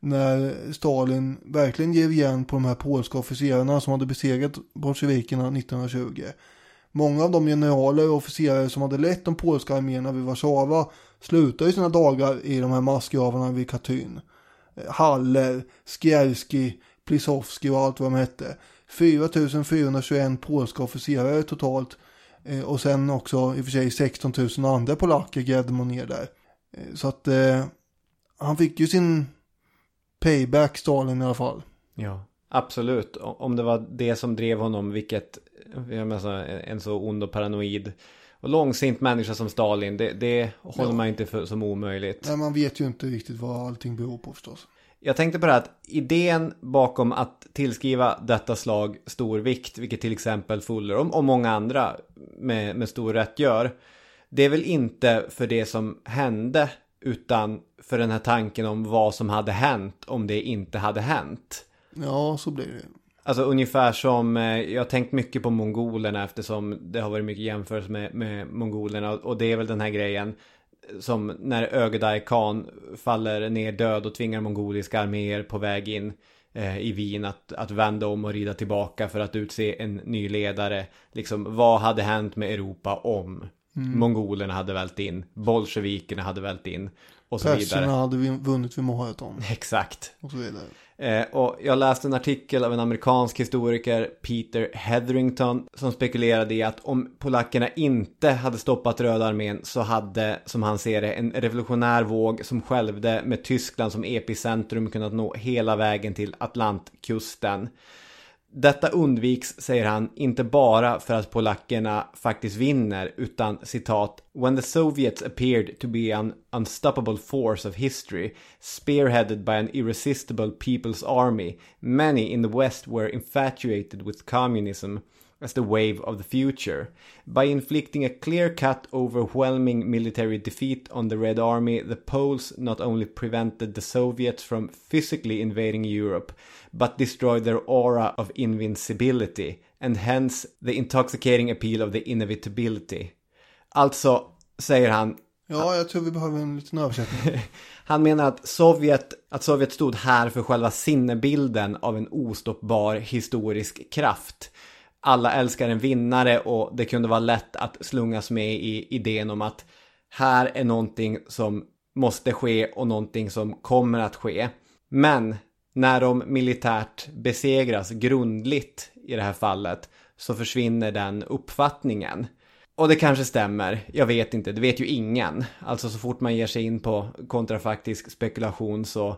När Stalin verkligen ger igen på de här polska officerarna som hade besegrat bolsjevikerna 1920. Många av de generaler och officerare som hade lett de polska arméerna vid Warszawa Slutar ju sina dagar i de här massgravarna vid Katyn. Eh, Haller, Skierski, Plisowski och allt vad de hette. 4421 polska officerare totalt. Eh, och sen också i och för sig 16 000 andra polacker grävde man ner där. Eh, så att eh, han fick ju sin payback Stalin i alla fall. Ja, absolut. Om det var det som drev honom, vilket, jag menar, en så ond och paranoid och långsint människa som Stalin, det, det håller Ja. man inte för, som omöjligt. Nej, man vet ju inte riktigt vad allting beror på förstås. Jag tänkte på det här att idén bakom att tillskriva detta slag stor vikt, vilket till exempel Fuller och, många andra med, med stor rätt gör, det är väl inte för det som hände, utan för den här tanken om vad som hade hänt om det inte hade hänt. Ja, så blir det. Alltså ungefär som, eh, jag har tänkt mycket på mongolerna eftersom det har varit mycket jämförelse med, med mongolerna och det är väl den här grejen som när Ögedei Khan faller ner död och tvingar mongoliska arméer på väg in eh, i Wien att, att vända om och rida tillbaka för att utse en ny ledare. Liksom, vad hade hänt med Europa om mongolerna hade vält in, bolsjevikerna hade vält in och så Perserna vidare. hade vi- vunnit vid maraton [LAUGHS] Exakt. och så vidare. Eh, och jag läste en artikel av en amerikansk historiker, Peter Hetherington, som spekulerade i att om polackerna inte hade stoppat Röda armén så hade, som han ser det, en revolutionär våg som skälvde med Tyskland som epicentrum kunnat nå hela vägen till Atlantkusten. Detta undviks, säger han, inte bara för att polackerna faktiskt vinner, utan citat When the Soviets appeared to be an unstoppable force of history, spearheaded by an irresistible people's army, many in the West were infatuated with communism as the wave of the future. By inflicting a clear-cut, overwhelming military defeat on the Red Army, the Poles not only prevented the Soviets from physically invading Europe, but destroyed their aura of invincibility, and hence the intoxicating appeal of the inevitability. Alltså, säger han, Ja, jag tror vi behöver en liten översättning. [LAUGHS] han menar att Sovjet, att Sovjet stod här för själva sinnebilden av en ostoppbar historisk kraft. Alla älskar en vinnare och det kunde vara lätt att slungas med i idén om att här är någonting som måste ske och någonting som kommer att ske. Men när de militärt besegras grundligt i det här fallet så försvinner den uppfattningen. Och det kanske stämmer, jag vet inte, det vet ju ingen. Alltså så fort man ger sig in på kontrafaktisk spekulation så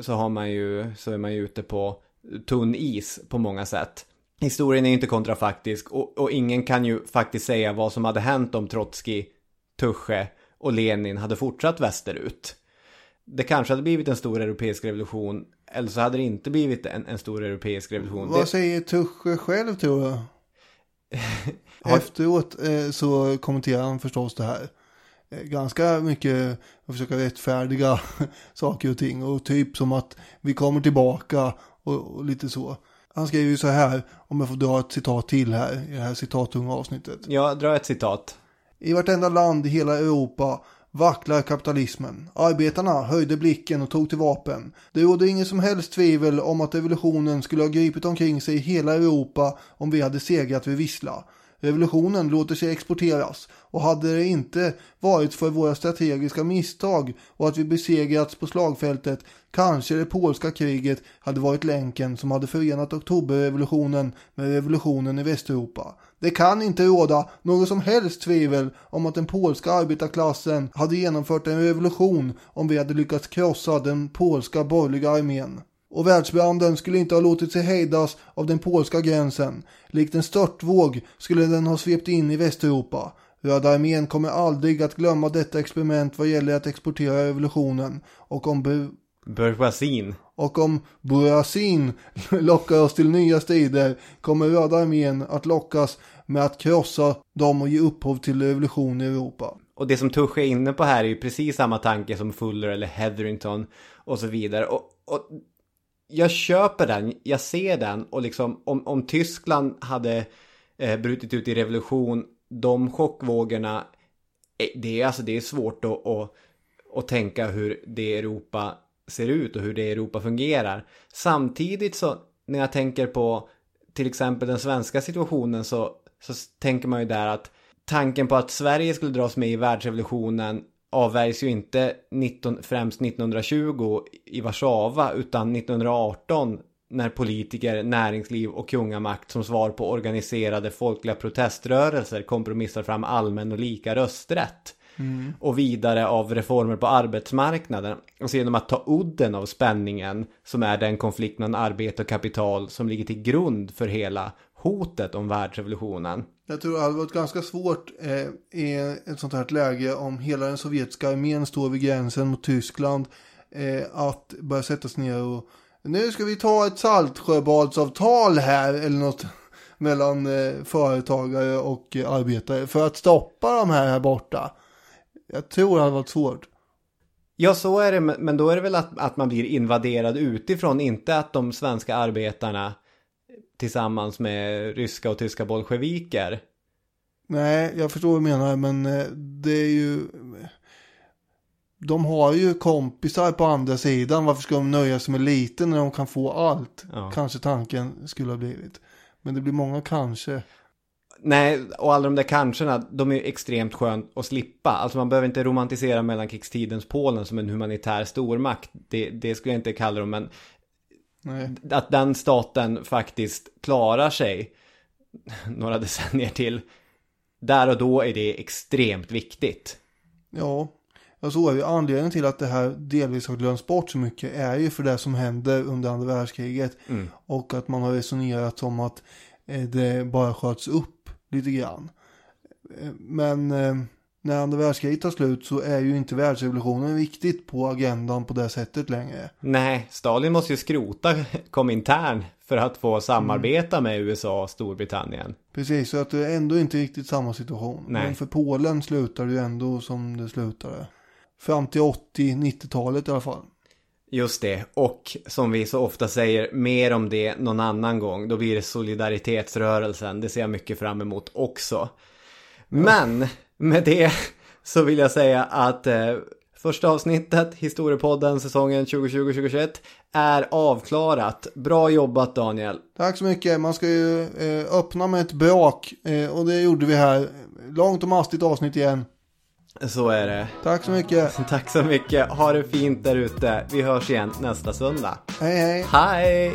så, har man ju, så är man ju ute på tunn is på många sätt. Historien är inte kontrafaktisk och, och ingen kan ju faktiskt säga vad som hade hänt om Trotskij, Tusche och Lenin hade fortsatt västerut. Det kanske hade blivit en stor europeisk revolution eller så hade det inte blivit en, en stor europeisk revolution. Vad Det- säger Tusche själv tror du? [LAUGHS] Efteråt eh, så kommenterar han förstås det här. Eh, ganska mycket att försöka rättfärdiga [LAUGHS] saker och ting. Och typ som att vi kommer tillbaka och, och lite så. Han skriver ju så här, om jag får dra ett citat till här i det här citattunga avsnittet. Jag drar ett citat. I vartenda land i hela Europa vacklar kapitalismen. Arbetarna höjde blicken och tog till vapen. Det råder ingen som helst tvivel om att revolutionen skulle ha gripit omkring sig i hela Europa om vi hade segrat vid Vissla. Revolutionen låter sig exporteras och hade det inte varit för våra strategiska misstag och att vi besegrats på slagfältet kanske det polska kriget hade varit länken som hade förenat oktoberrevolutionen med revolutionen i Västeuropa. Det kan inte råda något som helst tvivel om att den polska arbetarklassen hade genomfört en revolution om vi hade lyckats krossa den polska borgerliga armén. Och världsbranden skulle inte ha låtit sig hejdas av den polska gränsen. Likt en störtvåg skulle den ha svept in i Västeuropa. Röda armén kommer aldrig att glömma detta experiment vad gäller att exportera revolutionen. Och om, bu- och om Burasin [LAUGHS] lockar oss till nya strider kommer Röda armén att lockas med att krossa dem och ge upphov till revolution i Europa. Och det som Tusche är inne på här är ju precis samma tanke som Fuller eller Hetherington och så vidare. Och, och jag köper den, jag ser den och liksom om, om Tyskland hade eh, brutit ut i revolution, de chockvågorna, eh, det är, alltså, det är svårt att, att, att tänka hur det Europa ser ut och hur det Europa fungerar. Samtidigt så när jag tänker på till exempel den svenska situationen så, så tänker man ju där att tanken på att Sverige skulle dras med i världsrevolutionen avvärjs ju inte 19, främst 1920 i Warszawa utan 1918 när politiker, näringsliv och kungamakt som svar på organiserade folkliga proteströrelser kompromissar fram allmän och lika rösträtt. Och vidare av reformer på arbetsmarknaden. Alltså genom att ta udden av spänningen som är den konflikt mellan arbete och kapital som ligger till grund för hela hotet om världsrevolutionen. Jag tror det hade varit ganska svårt eh, i ett sånt här läge om hela den sovjetiska armén står vid gränsen mot Tyskland eh, att börja sätta sig ner och nu ska vi ta ett saltsjöbadsavtal här eller något [LAUGHS] mellan eh, företagare och eh, arbetare för att stoppa de här här borta. Jag tror det hade varit svårt. Ja, så är det, men men då är det väl att, att man blir invaderad utifrån, inte att de svenska arbetarna tillsammans med ryska och tyska bolsjeviker. Nej, jag förstår vad du menar, men eh, det är ju... De har ju kompisar på andra sidan. Varför ska de nöja sig med lite när de kan få allt? Ja. Kanske tanken skulle ha blivit. Men det blir många kanske. Nej, och alla de där kanskena, de är ju extremt skönt att slippa. Alltså man behöver inte romantisera mellankrigstidens Polen som en humanitär stormakt. Det, det skulle jag inte kalla dem, men Nej. att den staten faktiskt klarar sig [LAUGHS] några decennier till. Där och då är det extremt viktigt. Ja, så är det. Anledningen till att det här delvis har glömts bort så mycket är ju för det som hände under andra världskriget. Och att man har resonerat som att eh, det bara sköts upp lite grann. Eh, Men eh, när andra världskriget tar slut så är ju inte världsrevolutionen viktigt på agendan på det sättet längre. Nej, Stalin måste ju skrota Komintern för att få samarbeta med USA och Storbritannien. Precis, så att det är ändå inte riktigt samma situation. Nej. Men för Polen slutar det ju ändå som det slutade. Fram till 80-90-talet i alla fall. Just det, och som vi så ofta säger, mer om det någon annan gång. Då blir det solidaritetsrörelsen, det ser jag mycket fram emot också. Men med det så vill jag säga att eh, första avsnittet, Historiepodden säsongen 2020-2021, är avklarat. Bra jobbat Daniel. Tack så mycket. Man ska ju eh, öppna med ett brak. Eh, och det gjorde vi här. Långt och mastigt avsnitt igen. Så är det. Tack så mycket. [LAUGHS] Tack så mycket, ha det fint där ute. Vi hörs igen nästa söndag. Hej hej. Hej!